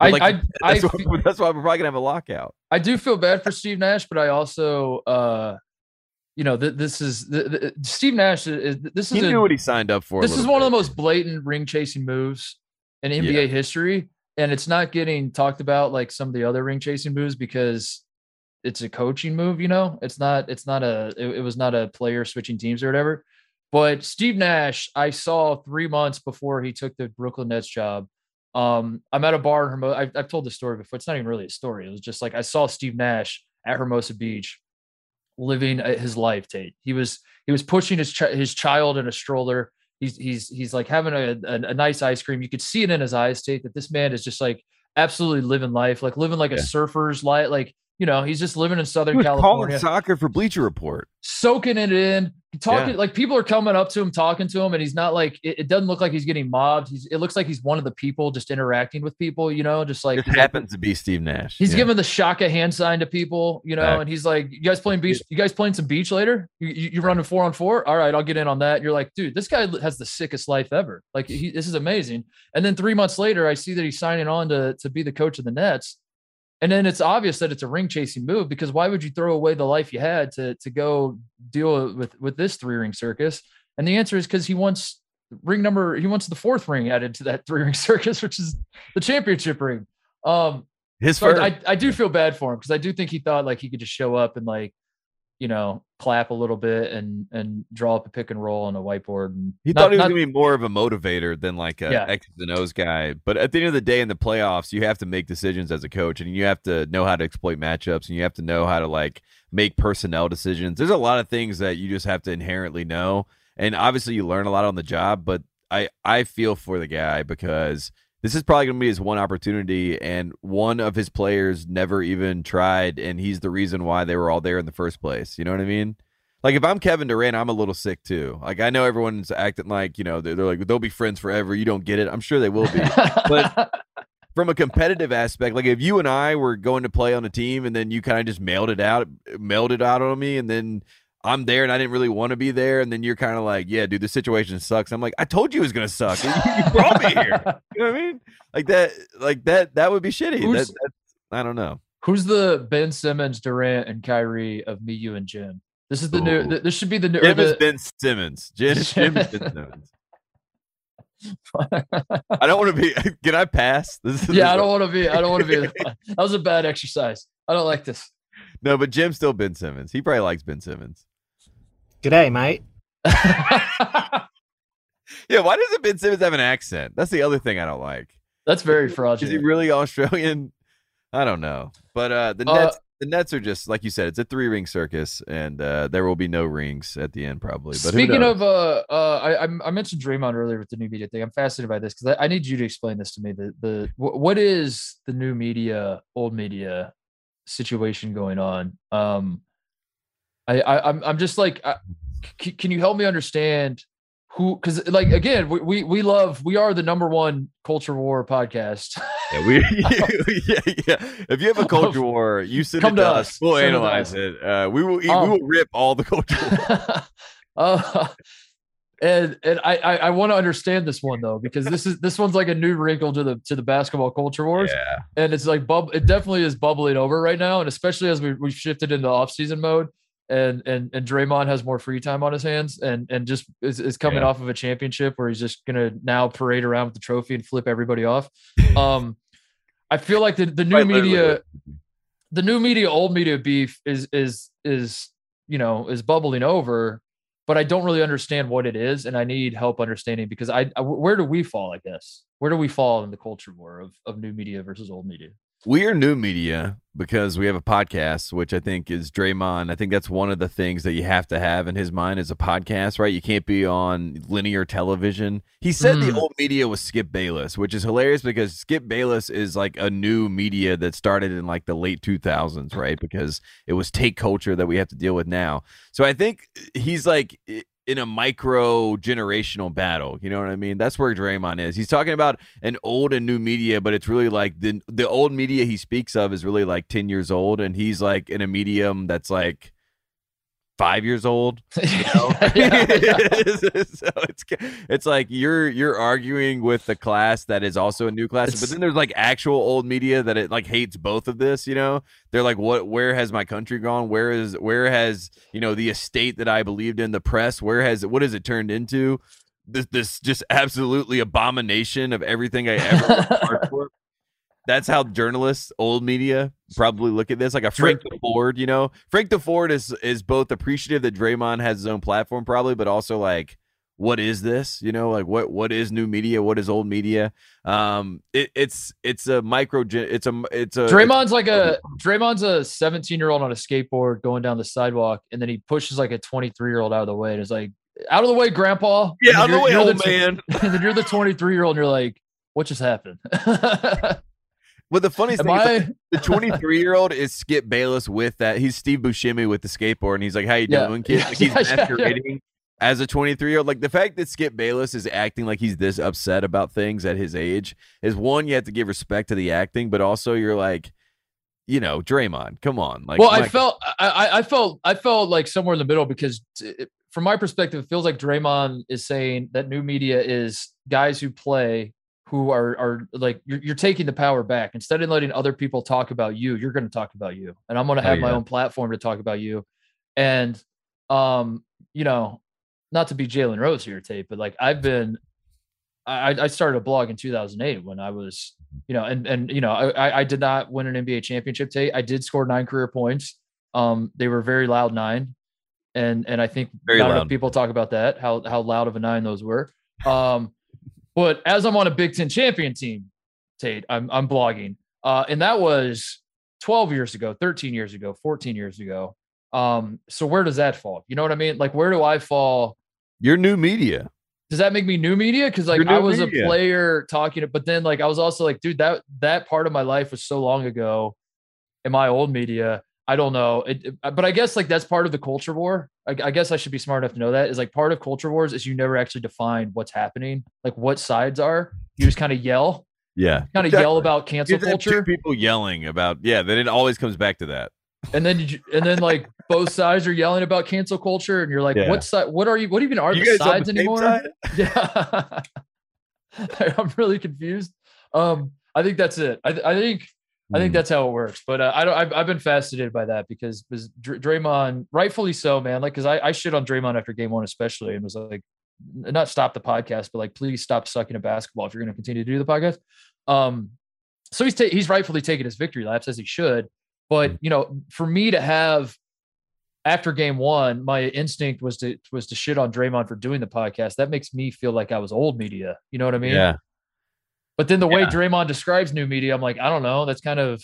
I, like, I, I, That's, why, that's why we're probably gonna have a lockout. I do feel bad for Steve Nash, but I also, uh, you know, th- this is th- th- Steve Nash. Is, this He is a, knew what he signed up for. this is one of the most blatant ring chasing moves in NBA Yeah. history, and it's not getting talked about like some of the other ring chasing moves because it's a coaching move. You know, it's not. It's not a. It, it was not a player switching teams or whatever. But Steve Nash, I saw three months before he took the Brooklyn Nets job. Um, I'm at a bar in Hermosa. I've, I've told this story before. It's not even really a story. It was just like I saw Steve Nash at Hermosa Beach, living uh, his life. Tate. He was he was pushing his chi- his child in a stroller. He's he's he's like having a, a, a nice ice cream. You could see it in his eyes, Tate, that this man is just like absolutely living life, like living like a surfer's life. Like you know, he's just living in He Southern California. calling soccer for Bleacher Report. soaking it in talking Yeah. like people are coming up to him talking to him and he's not like it, it doesn't look like he's getting mobbed. He's it looks like he's one of the people just interacting with people you know just like It happens to be Steve Nash. he's Yeah. giving the shaka hand sign to people you know and he's like you guys playing beach you guys playing some beach later? You, you, you running four on four? All right i'll get in on that. You're like dude this guy has the sickest life ever. Like he, this is amazing. And then three months later i see that he's signing on to to be the coach of the nets and then it's obvious that it's a ring chasing move because why would you throw away the life you had to to go deal with with this three ring circus? And the answer is because he wants ring number he wants the fourth ring added to that three ring circus, which is the championship ring. Um, his so first. I, I do feel bad for him because I do think he thought like he could just show up and like you know clap a little bit and and draw up a pick and roll on a whiteboard. And he not- thought he was not- to be more of a motivator than like a Yeah. X's and O's guy. But at the end of the day, in the playoffs, you have to make decisions as a coach, and you have to know how to exploit matchups, and you have to know how to like make personnel decisions. There's a lot of things that you just have to inherently know, and obviously you learn a lot on the job. But I I feel for the guy because this is probably going to be his one opportunity, and one of his players never even tried, and he's the reason why they were all there in the first place. You know what I mean? Like if I'm Kevin Durant, I'm a little sick too. Like I know everyone's acting like you know they're, they're like they'll be friends forever. You don't get it. I'm sure they will be. but- From a competitive aspect, like if you and I were going to play on a team and then you kind of just mailed it out, mailed it out on me, and then I'm there and I didn't really want to be there, and then you're kind of like, yeah, dude, the situation sucks. I'm like, I told you it was gonna suck. you brought me here. You know what I mean? Like that, like that, that would be shitty. That, I don't know. Who's the Ben Simmons, Durant, and Kyrie of me, you, and Jim? This is the new. Ooh. th- This should be the new. Jim is the- Ben Simmons. Jim, Jim is Ben Simmons. I don't want to be. Can I pass? This is yeah, I don't want to be. I don't want to be. That was a bad exercise. I don't like this. No, but Jim's still Ben Simmons. He probably likes Ben Simmons. G'day, mate. Yeah, why doesn't Ben Simmons have an accent? That's the other thing I don't like. That's very fraudulent. Is he really Australian? I don't know. But uh the Uh, Nets the Nets are just like you said, it's a three ring circus, and uh, there will be no rings at the end probably. But Speaking of, uh, uh, I, I I mentioned Draymond earlier with the new media thing. I'm fascinated by this because I, I need you to explain this to me. The the what is the new media, old media situation going on? Um, I, I I'm I'm just like, I, c- can you help me understand who? Because like again, we, we we love we are the number one culture war podcast. yeah, we, yeah, yeah. If you have a culture war, you send Come it to us. us. We'll Send analyze us. it. Uh, we will. Um, we will rip all the culture. War. uh, and and I I, I want to understand this one though because this is this one's like a new wrinkle to the to the basketball culture wars. Yeah. and it's like bub it definitely is bubbling over right now and especially as we we've shifted into off-season mode and and and Draymond has more free time on his hands and and just is, is coming Yeah. off of a championship where he's just gonna now parade around with the trophy and flip everybody off um I feel like the the new Quite literally. media the new media old media beef is is is you know is bubbling over but I don't really understand what it is and I need help understanding because I, I where do we fall I guess where do we fall in the culture war of of new media versus old media We are new media because we have a podcast, which I think is Draymond. I think that's one of the things that you have to have in his mind is a podcast, right? You can't be on linear television. He said the Mm. old media was Skip Bayless, which is hilarious because Skip Bayless is like a new media that started in like the late 2000s, right? Because it was take culture that we have to deal with now. So I think he's like in a micro generational battle. You know what I mean? That's where Draymond is. He's talking about an old and new media, but it's really like the the old media he speaks of is really like 10 years old, and he's like in a medium that's like five years old. You know? Yeah, yeah. so it's it's like you're you're arguing with the class that is also a new class, but then there's like actual old media that it like hates both of this. You know, they're like, what? Where has my country gone? Where is where has you know the estate that I believed in the press? Where has what has it turned into? This this just absolutely abomination of everything I ever worked for. That's how journalists, old media, probably look at this. Like a Frank Deford, you know, Frank Deford is is both appreciative that Draymond has his own platform, probably, but also like, what is this? You know, like what what is new media? What is old media? Um, it, it's it's a micro. It's a it's a Draymond's like a Draymond's a 17 year old on a skateboard going down the sidewalk, and then he pushes like a 23 year old out of the way, and is like, "Out of the way, Grandpa!" yeah, out of the way, you're- you're old the man. and then you're the 23 year old, and you're like, "What just happened?" Well, the funniest Am thing is like, the 23 year old is Skip Bayless with that. He's Steve Buscemi with the skateboard, and he's like, "How you Yeah. doing, kid?" Like, he's masquerading as a 23 year old. Like the fact that Skip Bayless is acting like he's this upset about things at his age is one. You have to give respect to the acting, but also you're like, you know, Draymond, come on. Like, well, I felt I, I- I felt I felt like somewhere in the middle because it- from my perspective, it feels like Draymond is saying that new media is guys who play who are are like you're, you're taking the power back. Instead of letting other people talk about you you're going to talk about you. And i'm going to Oh, have my own platform to talk about you. And um you know not to be jalen rose here tate but like i've been i i started a blog in 2008 when i was you know and and you know i I- i did not win an nba championship tate. I did score nine career points. Um they were very loud nine. And and i think Very not loud. enough people talk about that how how loud of a nine those were. Um but as I'm on a Big Ten champion team, Tate, I'm I'm blogging, uh, and that was 12 years ago, 13 years ago, 14 years ago. Um, so where does that fall? You know what I mean? Like, where do I fall? you're new media. Does that make me new media? Because like I was media. a player talking, but then like I was also like, dude, that that part of my life was so long ago. In my old media, I don't know. It, it- but I guess like that's part of the culture war. I, I guess I should be smart enough to know that is like part of culture wars is you never actually define what's happening, like what sides are. You just kind of yell, Yeah, kind of Exactly. yell about cancel culture, people yelling about yeah. Then it always comes back to that. and then you, and then like both sides are yelling about cancel culture, and you're like, Yeah. what side? What are you? What even are you the sides the anymore? side? Yeah. I'm really confused. Um, I think that's it. I, I think I think Hmm. that's how it works. But uh, I don't. I've, I've been fascinated by that because was Dr- Draymond, rightfully so, man. Like, because I, I shit on Draymond after game one, especially, and was like, not stop the podcast, but like, please stop sucking at basketball if you're going to continue to do the podcast. Um, so he's ta- he's rightfully taking his victory laps as he should. But you know, for me to have after game one, my instinct was to was to shit on Draymond for doing the podcast. That makes me feel like I was old media. You know what I mean? yeah. But then the way Yeah. Draymond describes new media, I'm like, I don't know. That's kind of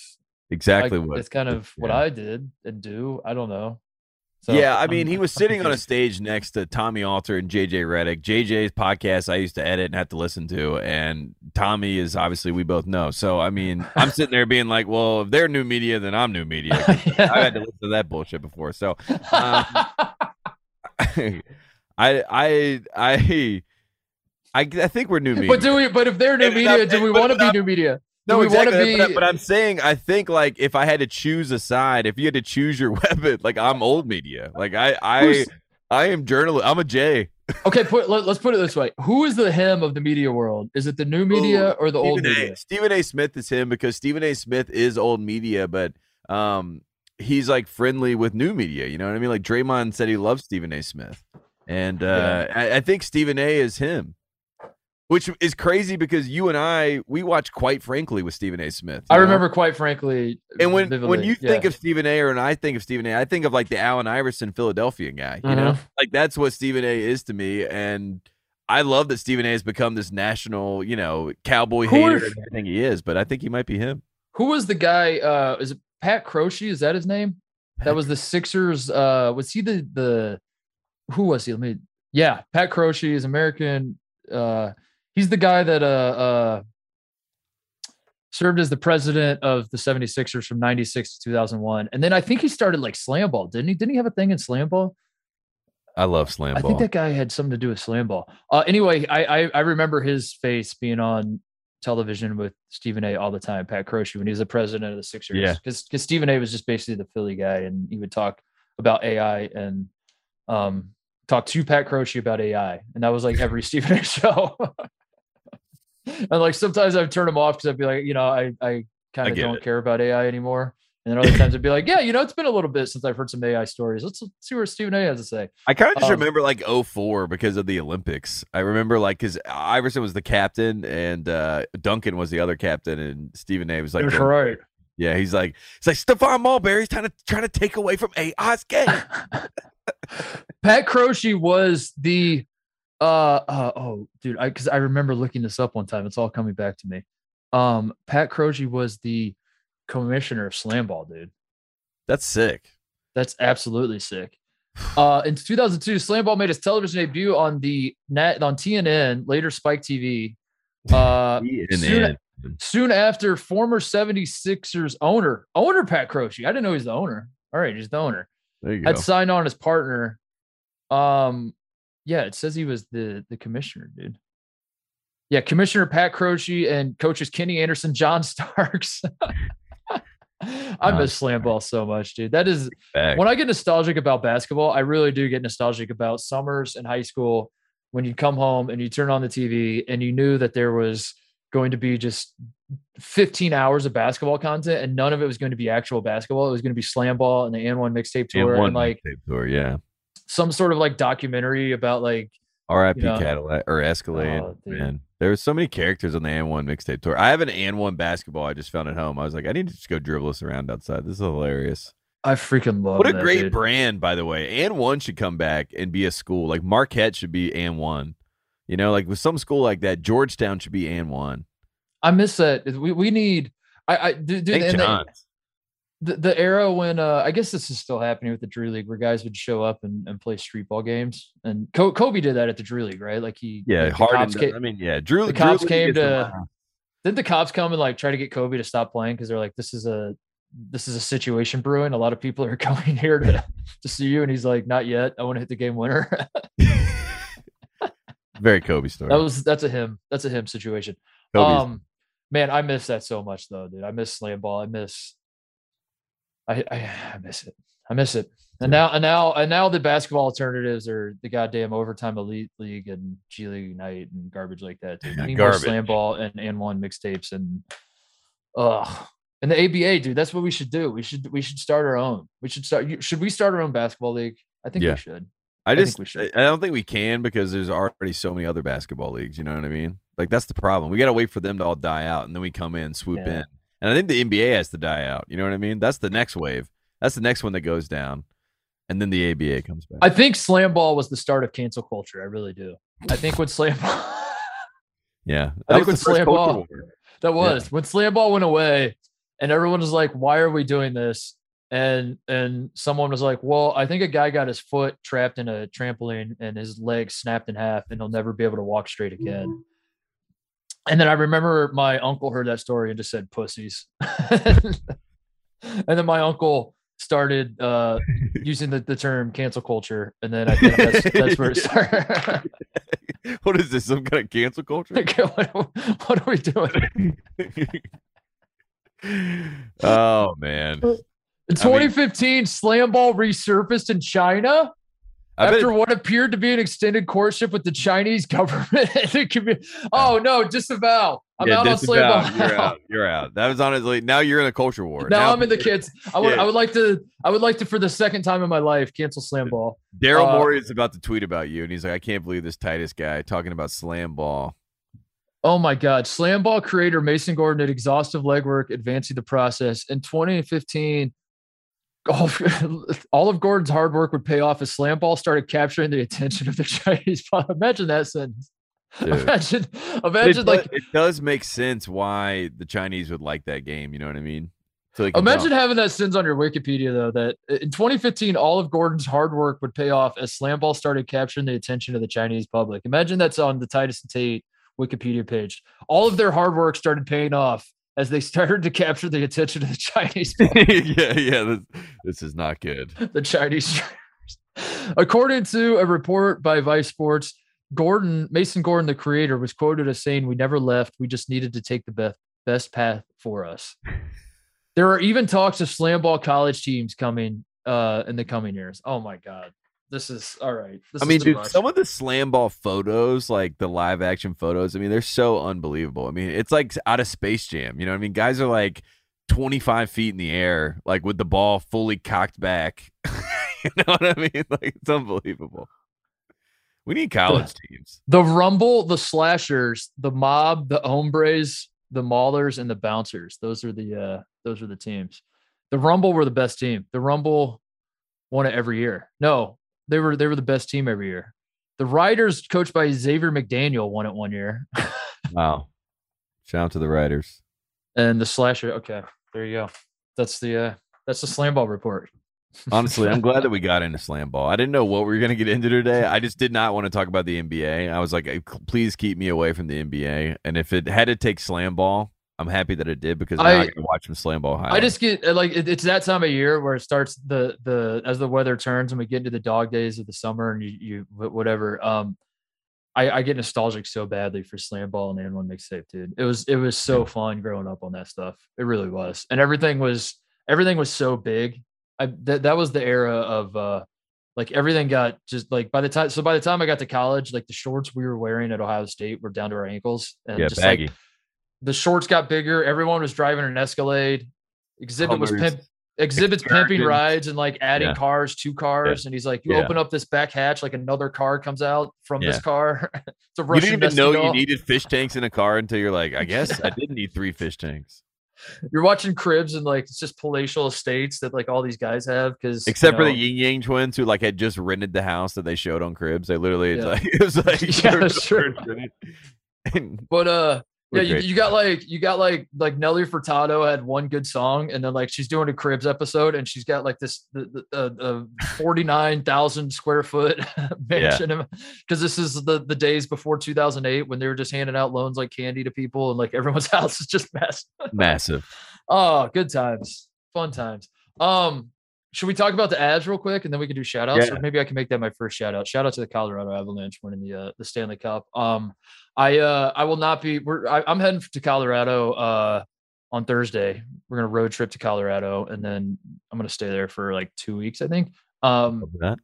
exactly Like, what. It's kind of what yeah. I did and do. I don't know. So, yeah, I I'm- mean, he was I'm sitting on a stage next to Tommy Alter and JJ Redick. JJ's podcast I used to edit and have to listen to, and Tommy is obviously we both know. So I mean, I'm sitting there being like, well, if they're new media, then I'm new media. 'cause I had to listen to that bullshit before. So um, I I I I I think we're new media. but do we? But if they're new media, do we want to be new media? no, do we want exactly. to but, be? but I'm saying, I think like if I had to choose a side, if you had to choose your weapon, like I'm old media. Like I I Who's- I am journalist. I'm a J. okay, put let, us put it this way: Who is the him of the media world? Is it the new media or the old Stephen media? A. Stephen A. Smith is him because Stephen A. Smith is old media, but um, he's like friendly with new media. You know what I mean? Like Draymond said, he loves Stephen A. Smith, and uh, I, I think Stephen A. is him, which is crazy because you and I we watch quite frankly with Stephen A. Smith. I know? remember quite frankly. And when when vividly, you think of Stephen A. or and I think of Stephen A., I think of like the Allen Iverson Philadelphia guy. You Mm-hmm. know, like that's what Stephen A. is to me, and. I love that Stephen A. has become this national, you know, cowboy Who hater everything he is, but I think he might be him. who was the guy? Uh, is it Pat Croce? Is that his name? That was the Sixers. Uh, was he the the? Who was he? Let me. Yeah, Pat Croce is American. Uh, he's the guy that uh uh served as the president of the 76ers from 96 to 2001 and then i think he started like slam ball didn't he didn't he have a thing in slam ball I love slam ball. I think that guy had something to do with slam ball. Uh, anyway, I, I I remember his face being on television with Stephen A. all the time, Pat Croce, when he was the president of the Sixers. Yeah. because because Stephen A. was just basically the Philly guy, and he would talk about AI and um talk to Pat Croce about AI, and that was like every Stephen A. show. and like sometimes I'd turn them off because I'd be like, you know, I I kind of don't it. care about AI anymore. And then other times I'd be like, yeah, you know, it's been a little bit since I've heard some AI stories. Let's see what Stephen A. has to say. I kind of just um, remember like 04 because of the Olympics. I remember like because Iverson was the captain and uh, Duncan was the other captain, and Stephen A. was like, the- right. yeah, he's like, it's like Stephon Marbury's trying to trying to take away from AI's game. Pat Croce was the uh, uh oh dude I because I remember looking this up one time. It's all coming back to me. Um Pat Croce was the commissioner of slam ball dude. That's sick. that's absolutely sick. Uh in 2002 slam ball made its television debut on the net on TNN later Spike TV uh soon- soon after former 76ers owner owner Pat Croce. I didn't know he's the owner. All right he's the owner. There you go. had signed on as partner. Um, yeah, it says he was the the commissioner, dude. Yeah, Commissioner Pat Croce and coaches Kenny Anderson, John Starks. I miss slam ball so much, dude. That is when I get nostalgic about basketball. I really do get nostalgic about summers in high school when you come home and you turn on the TV and you knew that there was going to be just 15 hours of basketball content and none of it was going to be actual basketball. It was going to be slam ball and the AND1 mixtape tour and, one like mixtape tour, yeah. Some sort of like documentary about like R.I.P. you know. Cadillac or Escalade. Oh, man, there were so many characters on the and one mixtape tour. I have an and one basketball I just found at home. I was like, I need to just go dribble this around outside. This is hilarious. I freaking love What a that, great dude. brand, by the way. And one should come back and be a school. Like Marquette should be and one. You know, like with some school like that, Georgetown should be and one. I miss that. We we need I I dude, dude St. and the, John's. The, the era when uh I guess this is still happening with the Drew League where guys would show up and, and play street ball games. And Co- Kobe did that at the Drew League, right? Like he Yeah, like cops came, I mean, yeah, Drew. the Drew cops League came to- didn't the cops come and like try to get Kobe to stop playing because they're like, this is a this is a situation brewing. A lot of people are coming here to, to see you. And he's like, not yet. I want to hit the game winner. Very Kobe story. that was that's a him. That's a him situation. Kobe's- Um, man, I miss that so much though, dude. I miss slam ball. I miss. I I, I miss it. I miss it. And now and now and now the basketball alternatives are the goddamn overtime elite league and G League Ignite and garbage like that. Dude. Yeah, need more garbage. slam ball and and one mixtapes and ugh. And the ABA, dude, that's what we should do. We should we should start our own. We should start. Should we start our own basketball league? I think Yeah. we should. I think just, we should. I don't think we can because there's already so many other basketball leagues. You know what I mean? Like that's the problem. We got to wait for them to all die out, and then we come in, swoop Yeah. in. And I think the NBA has to die out. You know what I mean? That's the next wave. That's the next one that goes down, and then the ABA comes back. I think slam ball was the start of cancel culture. I really do. I think when slam ball. yeah, I think was when slam ball- That was when slam ball went away. and everyone was like, "Why are we doing this?" And and someone was like, "Well, I think a guy got his foot trapped in a trampoline and his leg snapped in half, and he'll never be able to walk straight again." And then I remember my uncle heard that story and just said pussies. and then my uncle started uh, using the, the term cancel culture. And then I think that's, that's where it started. what is this? Some kind of cancel culture? what, what are we doing? oh man. In 2015, slam ball resurfaced in China. I after it- what appeared to be an extended courtship with the Chinese government and the commu- Oh no, disavow. I'm yeah, out on slam ball. You're now. out. You're out. That was honestly now you're in a culture war. Now I'm in the kids. I would Yeah. I would like to I would like to for the second time in my life cancel slam ball. Daryl uh, Morey is about to tweet about you, and he's like, I can't believe this Titus guy talking about slam ball. Oh my God. Slam ball creator Mason Gordon did exhaustive legwork advancing the process. In 2015, all of, all of Gordon's hard work would pay off as slam ball started capturing the attention of the Chinese. Public. Imagine that sentence. Dude. Imagine, It, imagine does, like it does make sense why the Chinese would like that game. You know what I mean? So Imagine having that sentence on your Wikipedia though. That in 2015, all of Gordon's hard work would pay off as slam ball started capturing the attention of the Chinese public. Imagine that's on the Titus and Tate Wikipedia page. All of their hard work started paying off as they started to capture the attention of the Chinese yeah, yeah. This, this is not good. the Chinese. According to a report by Vice Sports, Gordon, Mason Gordon, the creator, was quoted as saying, We never left. We just needed to take the best, best path for us. There are even talks of slam ball college teams coming uh, in the coming years. Oh my God. This is all right. This I mean, dude, some of the slam ball photos, like the live action photos, I mean, they're so unbelievable. I mean, it's like out of Space Jam. You know what I mean? Guys are like 25 feet in the air, like with the ball fully cocked back. you know what I mean? Like, it's unbelievable. We need college teams. the Rumble, the Slashers, the Mob, the Hombres, the Maulers, and the Bouncers. Those are the uh, those are the teams. The Rumble were the best team. The Rumble won it every year. No, they were they were the best team every year. The Riders, coached by Xavier McDaniel, won it one year, Wow. Shout out to the Riders. and the Slasher. Okay, there you go. That's the uh, that's the slam ball report. Honestly, I'm glad that we got into slam ball. I didn't know what we were going to get into today. I just did not want to talk about the NBA. I was like, please keep me away from the NBA. And if it had to take slam ball, I'm happy that it did because now I, I- to watch some slam ball highlights. I just get uh, like it, it's that time of year where it starts the the as the weather turns and we get into the dog days of the summer and you you whatever. Um, I, I get nostalgic so badly for slam ball and and one mixtape, dude. It was it was so fun growing up on that stuff. It really was, and everything was everything was so big. I that that was the era of uh like everything got just like by the time so by the time I got to college, like the shorts we were wearing at Ohio State were down to our ankles and yeah, just like baggy. The shorts got bigger. Everyone was driving an Escalade. Xzibit was pimp. Xzibit's pimping rides and like adding Yeah. cars to cars, and he's like, "You Yeah. open up this back hatch, like another car comes out from this car." it's a you didn't even know you needed fish tanks in a car until you're like, I guess I didn't need three fish tanks. You're watching cribs and like it's just palatial estates that like all these guys have because Except for the Ying Yang Twins who like had just rented the house that they showed on Cribs. They literally it's like it was like Yeah, that's true. And But uh, we're yeah, you, you got like you got like like Nelly Furtado had one good song, and then like she's doing a Cribs episode, and she's got like this the, the uh, forty nine thousand square foot mansion, because this is the the days before two thousand eight when they were just handing out loans like candy to people, and like everyone's house is just messed. massive. Oh, good times, fun times. Um, should we talk about the ads real quick, and then we can do shout outs, Yeah. or maybe I can make that my first shout out. Shout out to the Colorado Avalanche winning the uh, the Stanley Cup. Um, I uh I will not be. We're I, I'm heading to Colorado uh on Thursday. We're gonna road trip to Colorado, and then I'm gonna stay there for like two weeks, I think. Um, that.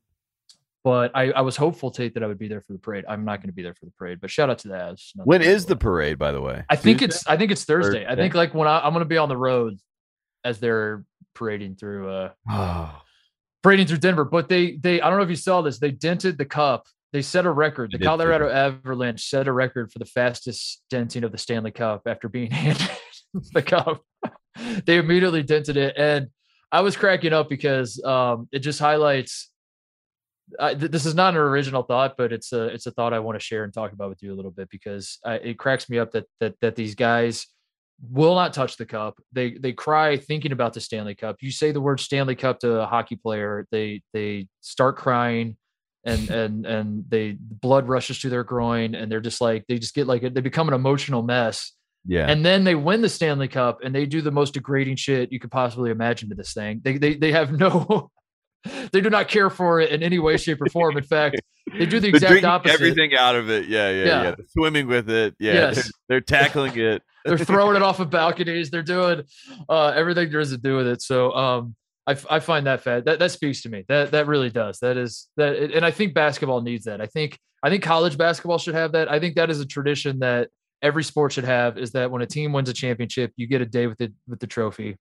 but I, I was hopeful, Tate, that I would be there for the parade. I'm not going to be there for the parade, but shout out to the Avs. When is When the parade, by the way? I think Tuesday? it's I think it's Thursday. I think like when I, I'm going to be on the road as they're parading through uh Oh, parading through Denver. But they they I don't know if you saw this. They dented the cup. They set a record. The Colorado Avalanche set a record for the fastest denting of the Stanley Cup after being handed the cup. they immediately dented it, and I was cracking up because um, it just highlights. I, th- this is not an original thought, but it's a it's a thought I want to share and talk about with you a little bit because I, it cracks me up that that that these guys will not touch the cup. They they cry thinking about the Stanley Cup. You say the word Stanley Cup to a hockey player, they they start crying and and and they blood rushes to their groin and they're just like they just get like they become an emotional mess. Yeah. And then they win the Stanley Cup and they do the most degrading shit you could possibly imagine to this thing. They they they have no they do not care for it in any way, shape, or form. In fact, they do the exact opposite. Everything out of it. Yeah, yeah, yeah. Yeah. Swimming with it. Yeah. Yes. They're, they're tackling it. They're throwing it off of balconies. They're doing uh, everything there is to do with it. So um, I, I find that fat. That that speaks to me. That that really does. That is that, and I think basketball needs that. I think I think college basketball should have that. I think that is a tradition that every sport should have. Is that when a team wins a championship, you get a day with the with the trophy,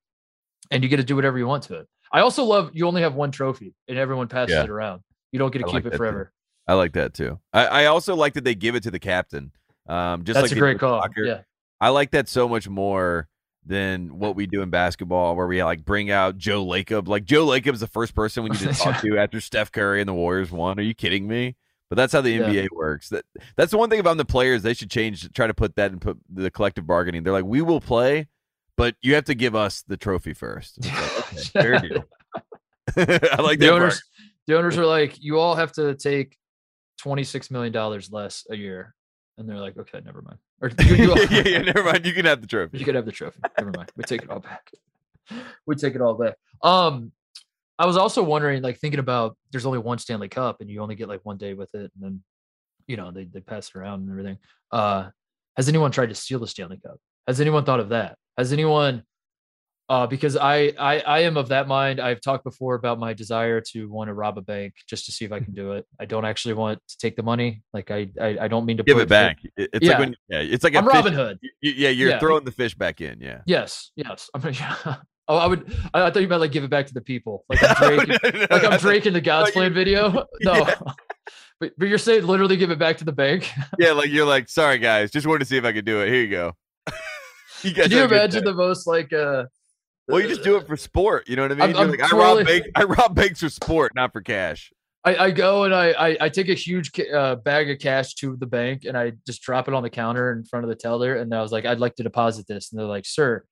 and you get to do whatever you want to it. I also love you only have one trophy, and everyone passes Yeah. it around. You don't get to I keep like it forever. too. I like that too. I, I also like that they give it to the captain. Um, just That's like a great call. soccer. Yeah. I like that so much more than what we do in basketball, where we like bring out Joe Lacob. Like Joe Lacob's the first person we need to talk to after Steph Curry and the Warriors won. Are you kidding me? But that's how the Yeah. NBA works. That that's the one thing about the players. They should change. Try to put that and put the collective bargaining. They're like, we will play, but you have to give us the trophy first. Like, okay, fair deal. I like the that. owners part. the owners are like you all have to take 26 million dollars less a year and they're like okay never mind. Or you, you, yeah, yeah, never mind. You can have the trophy. you can have the trophy. Never mind. We take it all back. We take it all back. Um i was also wondering like thinking about there's only one stanley cup and you only get like one day with it and then you know they, they pass it around and everything. Uh has anyone tried to steal the stanley cup? Has anyone thought of that? Has anyone uh, because I, I I am of that mind. I've talked before about my desire to want to rob a bank just to see if I can do it. I don't actually want to take the money. Like I I, I don't mean to Give it back. It- It's Yeah. like when yeah, it's like a I'm fish- Robin Hood. y- y- Yeah, you're Yeah. throwing the fish back in. Yeah. Yes, yes. I'm yeah. Oh, I would. I, I thought you meant like give it back to the people. Like I'm Drake. like I'm Drake in the God's you- Plan video. No. Yeah. But, but you're saying literally give it back to the bank. Yeah, like you're like, sorry guys, just wanted to see if I could do it. Here you go. you guys Can you have a good imagine the most like uh Well, you just do it for sport. You know what I mean? I'm- I'm like, I rob banks. I rob banks for sport, not for cash. I, I go and I, I I take a huge uh, bag of cash to the bank and I just drop it on the counter in front of the teller and I was like I'd like to deposit this and they're like sir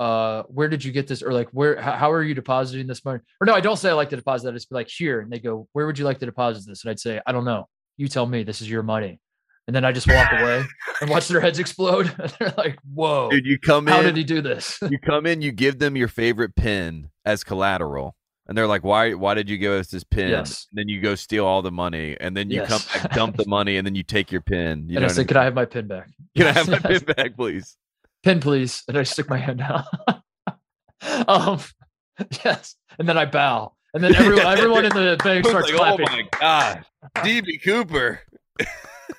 uh where did you get this or like where how, are you depositing this money or no I don't say I like to deposit it I just be like here and they go where would you like to deposit this and I'd say I don't know you tell me this is your money and then I just walk away and watch their heads explode and they're like whoa Dude, you come how in, did he do this you come in, you give them your favorite pin as collateral. And they're like, why why did you give us this pin? Yes. And then you go steal all the money. And then you come back, dump the money, and then you take your pin. You and know I said I can I have my pin back? Can I have my pin back, please? pin please and i stick my hand out um yes and then i bow and then everyone everyone in the bank starts like, clapping oh my god, DB Cooper.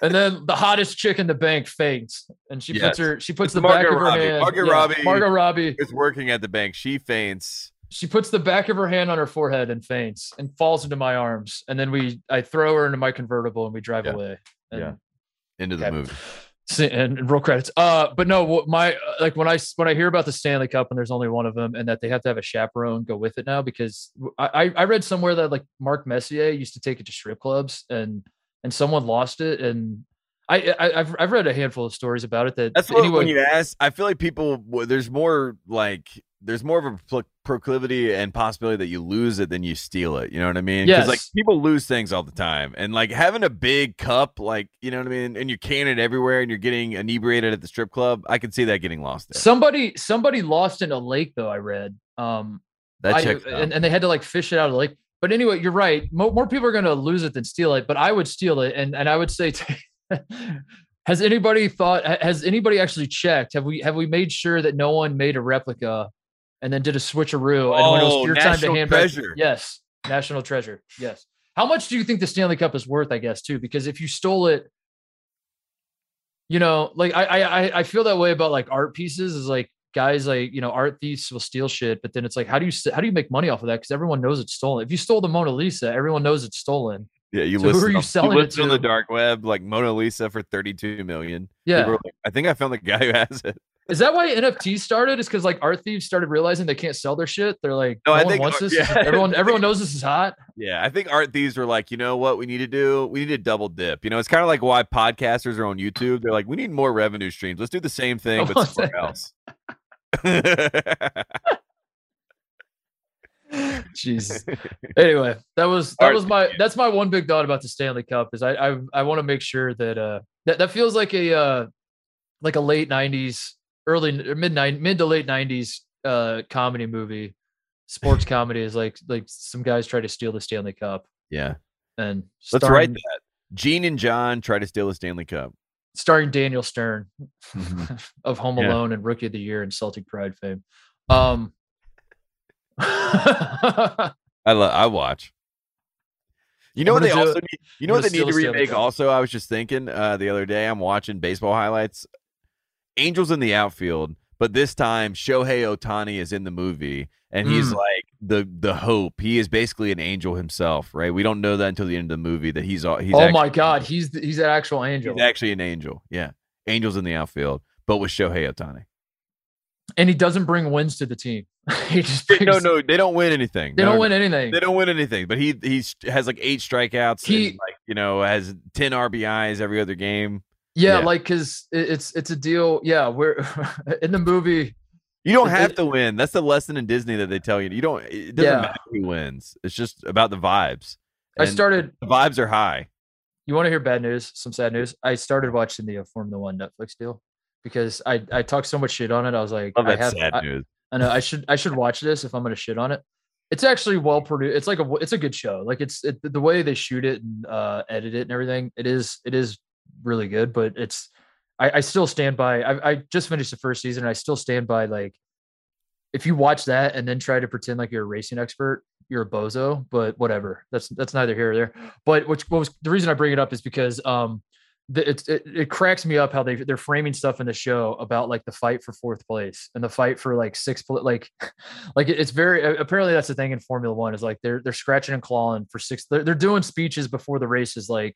And then the hottest chick in the bank faints and she Yes. puts her she puts It's the back Margot of her Robbie. hand Margot Robbie. margot robbie is working at the bank. She faints. she puts the back of her hand on her forehead and faints and falls into my arms and then we i throw her into my convertible and we drive Yeah. away and Yeah. Into the Okay. movie. And, and roll credits. Uh, but no, my like when I when I hear about the Stanley Cup and there's only one of them, and that they have to have a chaperone go with it now because I I read somewhere that like Mark Messier used to take it to strip clubs and and someone lost it and I, I I've I've read a handful of stories about it that That's anyone when you ask. I feel like people. There's more like there's more of a pro- proclivity and possibility that you lose it than you steal it. You know what I mean? like Yes. people lose things all the time, and like having a big cup, like you know what I mean, and you're carrying it everywhere, and you're getting inebriated at the strip club. I can see that getting lost there. somebody somebody lost in a lake though I read um that I- and, and they had to like fish it out of the lake. But anyway, you're right. Mo- more people are going to lose it than steal it. But I would steal it, and and I would say, has anybody thought? Has anybody actually checked? Have we have we made sure that no one made a replica, and then did a switcheroo? and when it Oh, was your time to hand back, treasure. yes, national treasure. Yes. How much do you think the Stanley Cup is worth? I guess too, because if you stole it. You know, like I I- I feel that way about like art pieces. Is like guys like you know art thieves will steal shit but then it's like how do you how do you make money off of that because everyone knows it's stolen if you stole the mona lisa everyone knows it's stolen yeah, you so who are it you on- selling it list it on the dark web, like Mona Lisa for 32 million. yeah People like, I think I found the guy who has it. is that why nft started is because like art thieves started realizing they can't sell their shit they're like No, no, I one think wants this yeah. everyone everyone knows this is hot Yeah, I think art thieves were like, you know what we need to do? We need to double dip. You know, it's kind of like why podcasters are on YouTube. They're like, we need more revenue streams. Let's do the same thing, but somewhere else. Jesus. Anyway, that was that was my that's my one big thought about the Stanley Cup is I I, I want to make sure that uh that, that feels like a uh like a late nineties, early mid nine mid to late nineties uh comedy movie. Sports comedy is like like some guys try to steal the Stanley Cup yeah. and Let's write that. Gene and John try to steal the Stanley Cup. Starring Daniel Stern of Home Yeah. Alone and Rookie of the Year and Celtic Pride fame. Um I love. I watch. You know what they do also need? You know what they need to steal the Stanley remake? Also, I was just thinking uh, the other day. I'm watching baseball highlights. Angels in the outfield, but this time Shohei Ohtani is in the movie, and he's Mm. like the the hope. He is basically an angel himself, right? We don't know that until the end of the movie that he's all. He's oh my god, he's he's an actual angel. he's actually an angel. Yeah, angels in the outfield, but with Shohei Ohtani. and he doesn't bring wins to the team. he just brings, No, no, they don't win anything. they No, don't win anything. They don't win anything, but he he has like eight strikeouts. He- and like you know has ten RBIs every other game. Yeah, yeah. like because it's it's a deal. Yeah, we're in the movie. You don't have it- to win. That's the lesson in Disney that they tell you. You don't. It doesn't Yeah. matter who wins. It's just about the vibes. I started. The vibes are high. You want to hear bad news? Some sad news. I started watching the uh, Formula One Netflix deal because I I talked so much shit on it. I was like, Love I have. sad I, news. I know I should I should watch this if I'm gonna shit on it. It's actually well produced. It's like a it's a good show. Like it's it, the way they shoot it and uh, edit it and everything. It is it is really good. But it's I, I still stand by. I, I just finished the first season. and I still stand by like if you watch that and then try to pretend like you're a racing expert, you're a bozo. But whatever. That's that's neither here or there. But which what was the reason I bring it up is because um the, it's it, it cracks me up how they they're framing stuff in the show about like the fight for fourth place and the fight for like pla- like like it's very apparently that's the thing in Formula One is like they're they're scratching and clawing for six they're, they're doing speeches before the race is like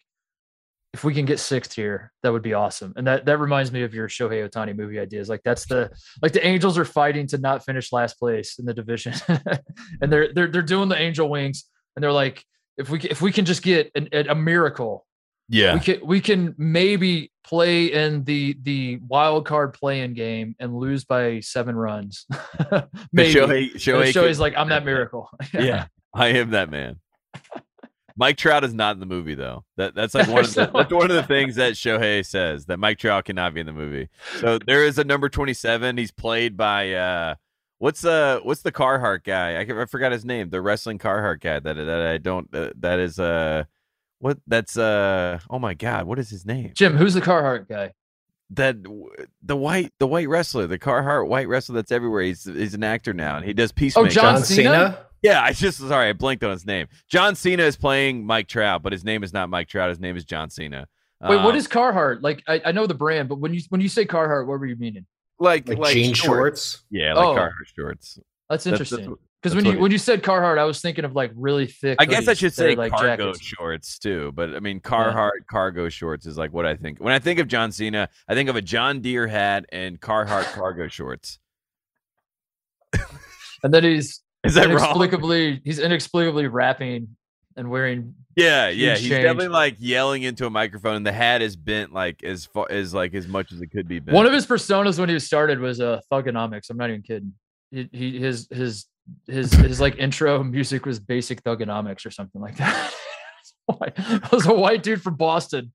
if we can get sixth here that would be awesome and that that reminds me of your Shohei Ohtani movie ideas like that's the like the Angels are fighting to not finish last place in the division and they're they're they're doing the angel wings and they're like if we if we can just get an, a miracle Yeah. we can we can maybe play in the the wild card playing game and lose by seven runs. maybe. Shohei, Shohei Shohei's could- like, I'm that miracle. yeah, I am that man. Mike Trout is not in the movie though. That that's like one of the, that's one of the things that Shohei says that Mike Trout cannot be in the movie. So there is a number twenty seven. He's played by uh what's uh what's the Carhartt guy? I, I forgot his name. The wrestling Carhartt guy that that I don't uh, that is uh what that's uh oh my god what is his name? Jim, who's the Carhartt guy? That the white the white wrestler the Carhartt white wrestler that's everywhere. He's he's an actor now and he does Peacemaker. Oh, John John Cena? Cena? Yeah, I just sorry, I blinked on his name. John Cena is playing Mike Trout, but his name is not Mike Trout. His name is John Cena. Wait, what Um, is Carhartt? Like, I, I know the brand, but when you when you say Carhartt, what were you meaning? like Like, jean shorts? Yeah, like Oh. Carhartt shorts. That's That's- interesting. Because when you when you said Carhartt, I was thinking of like really thick. I guess I should say like cargo jackets. shorts too, but I mean Carhartt cargo shorts is like what I think. When I think of John Cena, I think of a John Deere hat and Carhartt cargo shorts. And then he's Is that wrong? inexplicably he's inexplicably rapping and wearing Yeah, yeah. He's change. definitely like yelling into a microphone. and The hat is bent like as far as like as much as it could be bent. One of his personas when he started was uh, Thuganomics. I'm not even kidding. He, he his his his his like intro music was basic Thuganomics or something like that. it was a white dude from Boston.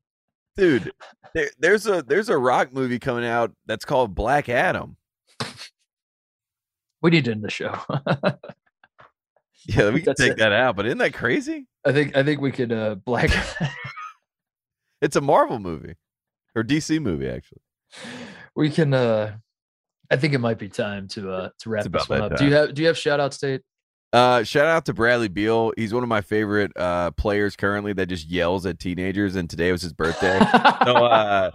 dude there, there's a there's a rock movie coming out that's called black adam We need to end the show. yeah we can That's take it. that out but isn't that crazy I think I think we could uh black. it's a marvel movie or dc movie actually we can. uh I think it might be time to uh to wrap this one up. Do you have Do you have shout out state? uh shout out to bradley beal he's one of my favorite uh players currently that just yells at teenagers and today was his birthday so uh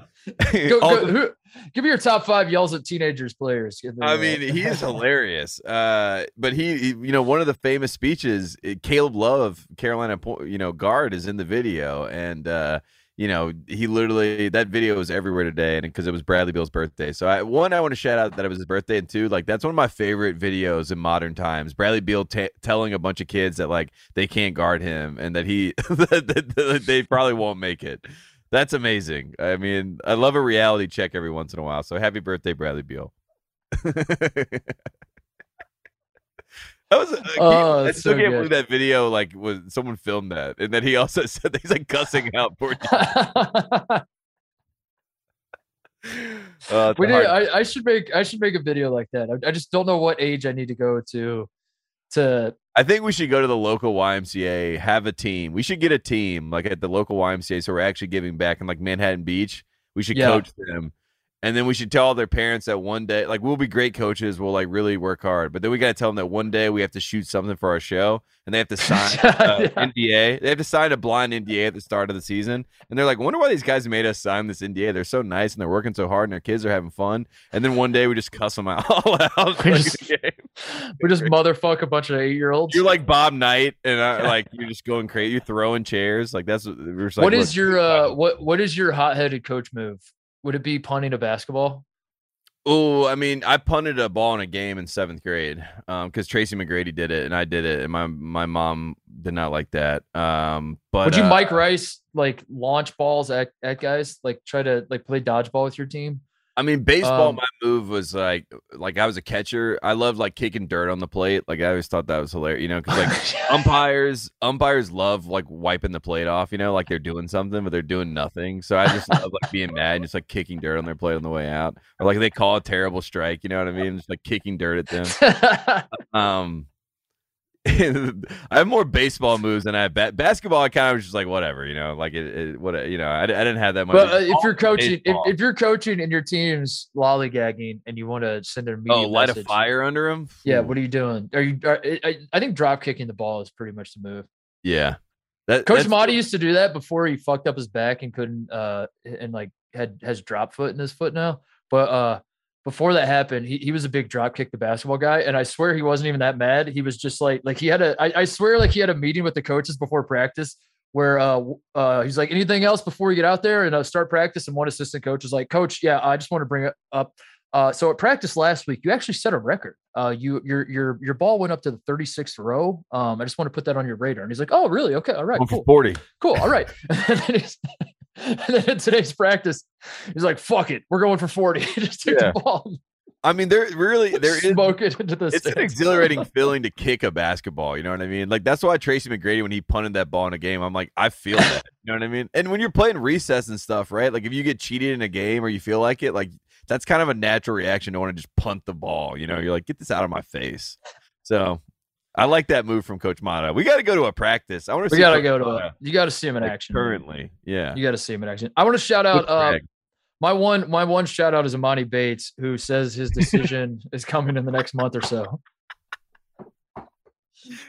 Go, go, who, give me your top five yells at teenagers players. Me, I mean, he is hilarious. Uh, but he, he- you know, one of the famous speeches, uh, Caleb Love, Carolina, po- you know, guard is in the video, and uh, you know, he literally that video was everywhere today, and because it was Bradley Beal's birthday. So, I, one, I want to shout out that it was his birthday, and two, like that's one of my favorite videos in modern times. Bradley Beal ta telling a bunch of kids that like they can't guard him, and that he that, that- that they probably won't make it. That's amazing. I mean, I love a reality check every once in a while. So, happy birthday, Bradley Beal. that was. Oh, I still so can't good. believe that video. Like, was someone filmed that, and then he also said that he's like cussing out poor. Uh, we need, I, I should make I should make a video like that. I, I just don't know what age I need to go to to I think we should go to the local YMCA, have a team. We should get a team like at the local YMCA, so we're actually giving back in like Manhattan Beach. We should Yeah. coach them, and then we should tell their parents that one day, like we'll be great coaches, we'll like really work hard, but then we got to tell them that one day we have to shoot something for our show, and they have to sign uh, Yeah. NDA. They have to sign a blind NDA at the start of the season, and they're like, "Wonder why these guys made us sign this NDA? They're so nice and they're working so hard, and their kids are having fun." And then one day we just cuss them out all out. We just- the game. we just motherfuck a bunch of eight year olds. You're like Bob Knight, and I, like you're just going crazy. You're throwing chairs, like that's what we're just like. what is your uh what what is your hot headed coach move? Would it be punting a basketball? Oh, I mean, I punted a ball in a game in seventh grade because Tracy McGrady did it, and I did it, and my my mom did not like that. Um, but Would you uh, Mike Rice like launch balls at, at guys? Like try to like play dodgeball with your team? I mean, baseball. Um, my move was like, like I was a catcher. I loved like kicking dirt on the plate. Like I always thought that was hilarious. You know, because like umpires umpires love like wiping the plate off you know like they're doing something but they're doing nothing so i just love like being mad and just like kicking dirt on their plate on the way out or like they call a terrible strike you know what i mean just like kicking dirt at them um I have more baseball moves than I have ba- basketball. I kind of was just like whatever, you know, like it, it what you know. I, I didn't have that much. But uh, if you're coaching, if, if you're coaching and your team's lollygagging and you want to send an oh, immediate light a message, fire under him. Yeah, what are you doing? Are you? Are, I, I think drop kicking the ball is pretty much the move. yeah. That, Coach Matta used to do that before he fucked up his back and couldn't uh and like had has drop foot in his foot now. But uh before that happened, he, he was a big drop kick the basketball guy, and I swear he wasn't even that mad. He was just like like he had a I, I swear like he had a meeting with the coaches before practice where uh uh he's like anything else before you get out there and uh, start practice? And one assistant coach is like coach yeah I just want to bring it up. Uh so at practice last week you actually set a record. Uh you your your your ball went up to the 36th row. Um I just want to put that on your radar. And he's like oh really? Okay. All right. Cool. forty. cool. All right. and, then and then in today's practice, he's like, fuck it. We're going for 40. Just took Yeah. the ball, I mean, there really there is smoke it into the it's an exhilarating feeling to kick a basketball. You know what I mean? Like that's why Tracy McGrady, when he punted that ball in a game, I'm like, I feel that. You know what I mean? And when you're playing recess and stuff, right? Like if you get cheated in a game or you feel like it, like that's kind of a natural reaction to want to just punt the ball. You know, you're like, get this out of my face. So I like that move from Coach Matta. We got to go to a practice. I want to. We see got to go to a, you got to see him in like, action. currently. Yeah. You got to see him in action. I want to shout out uh, my one, my one shout out is Emoni Bates, who says his decision is coming in the next month or so.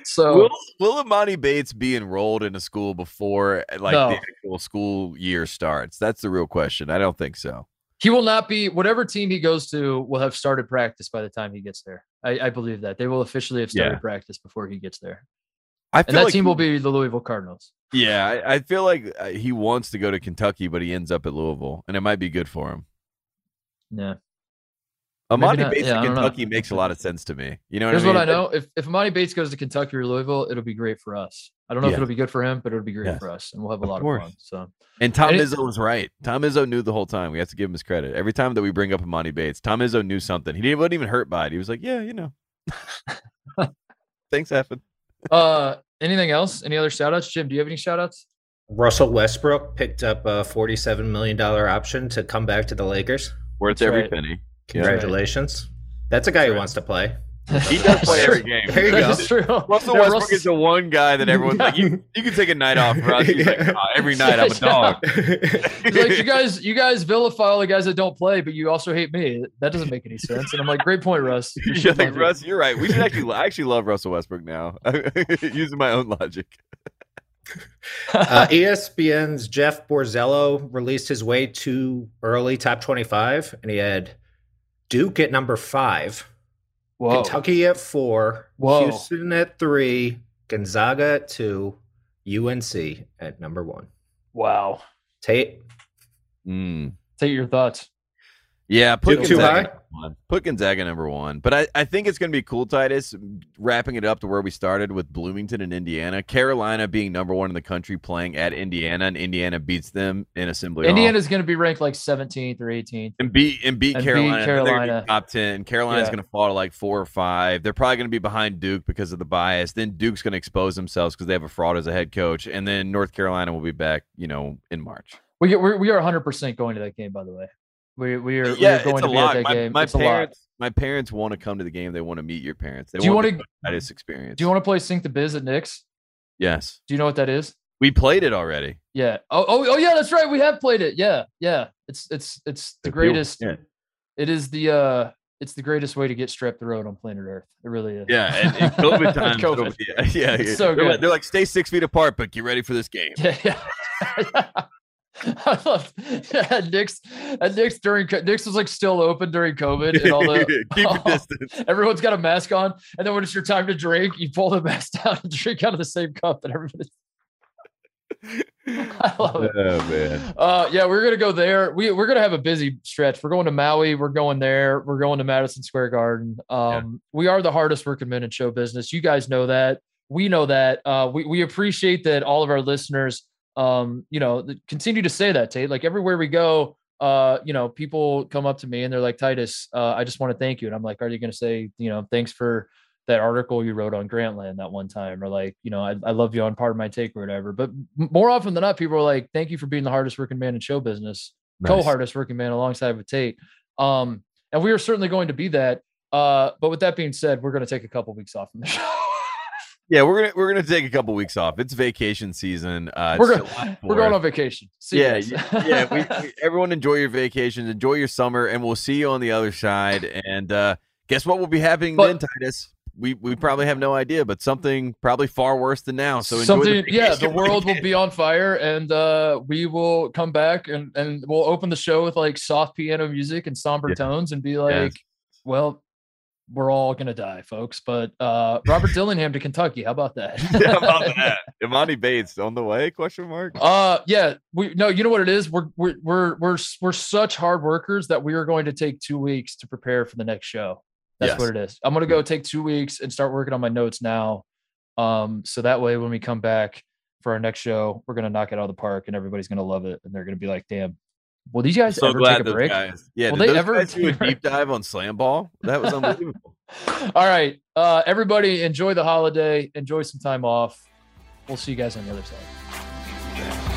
So Will Will Emoni Bates be enrolled in a school before like No. the actual school year starts? That's the real question. I don't think so. he will not be whatever team he goes to will have started practice by the time he gets there. I, I believe that they will officially have started Yeah. practice before he gets there. I And that like team he- will be the Louisville Cardinals. Yeah, I, I feel like uh, he wants to go to Kentucky, but he ends up at Louisville, and it might be good for him. Yeah. Emoni not. Bates Yeah, I in know. Kentucky makes a lot of sense to me. You know what I mean? what I know: if if Emoni Bates goes to Kentucky or Louisville, it'll be great for us. I don't know Yeah. if it'll be good for him, but it'll be great Yes. for us, and we'll have a Of lot course. of fun. So And Tom And it- Izzo was right. Tom Izzo knew the whole time. We have to give him his credit. Every time that we bring up Emoni Bates, Tom Izzo knew something. He didn't, wasn't even hurt by it. He was like, "Yeah, you know." Thanks, Evan. Uh, anything else? Any other shout outs? Jim, do you have any shout outs? Russell Westbrook picked up a $47 million option to come back to the Lakers. Worth That's every right. penny. Congratulations. That's a guy who wants to play. He does play every game. There you go. True. Russell Yeah, Westbrook Russell- is the one guy that everyone's like, you, you can take a night off, Russ. He's like, Yeah. "Oh, every night I'm a dog. He's like, you guys, you guys vilify all the guys that don't play, but you also hate me. That doesn't make any sense. And I'm like, great point, Russ. You You're like. Russ, you're right. We should actually, I actually love Russell Westbrook now, using my own logic. uh, ESPN's Jeff Borzello released his way too early top 25, and he had Duke at number five, Whoa. Kentucky at four, Whoa. Houston at three, Gonzaga at two, UNC at number one. Wow. Tate, Mm. Take your thoughts. Yeah, put too Gonzaga high? number one. Put Gonzaga number one. But I, I think it's going to be cool, Titus, wrapping it up to where we started with Bloomington and Indiana. Carolina being number one in the country playing at Indiana, and Indiana beats them in Assembly Hall. Indiana's going to be ranked like 17th or 18th. and beat and beat And beat Carolina. They're be Carolina. top ten. Carolina's Yeah. going to fall to like four or five. They're probably going to be behind Duke because of the bias. Then Duke's going to expose themselves because they have a fraud as a head coach, and then North Carolina will be back, you know, in March. We we're, we are 100 percent going to that game. By the way, we we are, we are going to be lot. at that My, game. my it's parents, my parents want to come to the game. They want to meet your parents. They Do you want the to Titus experience. do you want to play Sink the Biz at Nick's? Yes, Do you know what that is? we played it already. Yeah. Oh, oh, oh, yeah. That's right. We have played it. Yeah, yeah. It's it's it's the greatest. Yeah, It is the uh, it's the greatest way to get strep throat on planet Earth. It really is. yeah. And, and COVID times, COVID. yeah, yeah. Yeah. so they're, like, good. they're like, stay six feet apart, but get ready for this game. Yeah, yeah. I love Nick's at Nick's during Nick's was like still open during COVID and all the Keep distance. everyone's got a mask on, and then when it's your time to drink, you pull the mask down and drink out of the same cup, that everybody's. I love it. Oh man. Uh, yeah, we're gonna go there. We we're gonna have a busy stretch. We're going to Maui. We're going there. We're going to Madison Square Garden. Um, we are the hardest working men in show business. You guys know that. We know that. Uh, we we appreciate that all of our listeners, um, you know, continue to say that. Tate, like everywhere we go, uh, you know, people come up to me and they're like, Titus, uh, I just want to thank you. And I'm like, are you gonna say, you know, thanks for that article you wrote on Grantland that one time, or like, you know, I, I love you on part of my take or whatever. But more often than not, people are like, thank you for being the hardest working man in show business, co hardest working man alongside with Tate. Um, and we are certainly going to be that. Uh, but with that being said, we're going to take a couple weeks off from the show. Yeah, we're gonna we're gonna take a couple weeks off. It's vacation season. Uh, we're going, July we're going on vacation. See yeah, yeah. We, we, everyone enjoy your vacations, enjoy your summer, and we'll see you on the other side. And uh, guess what will be happening But- then, Titus? We we probably have no idea, but something probably far worse than now. So enjoy something the yeah the world will be on fire and uh we will come back and and we'll open the show with like soft piano music and somber Yeah. tones and be like Yes. well we're all gonna die folks but uh robert dillingham to kentucky how about that yeah, how about that? Emoni Bates on the way? Question mark. uh yeah we no you know what it is we're we're we're we're, we're such hard workers that we are going to take two weeks to prepare for the next show that's Yes. what it is i'm going to go take two weeks and start working on my notes now um so that way when we come back for our next show we're going to knock it out of the park and everybody's going to love it and they're going to be like damn will these guys so ever take a break guys. Yeah, Will did they ever do a a deep dive on slam ball? That was unbelievable. all right uh everybody enjoy the holiday enjoy some time off we'll see you guys on the other side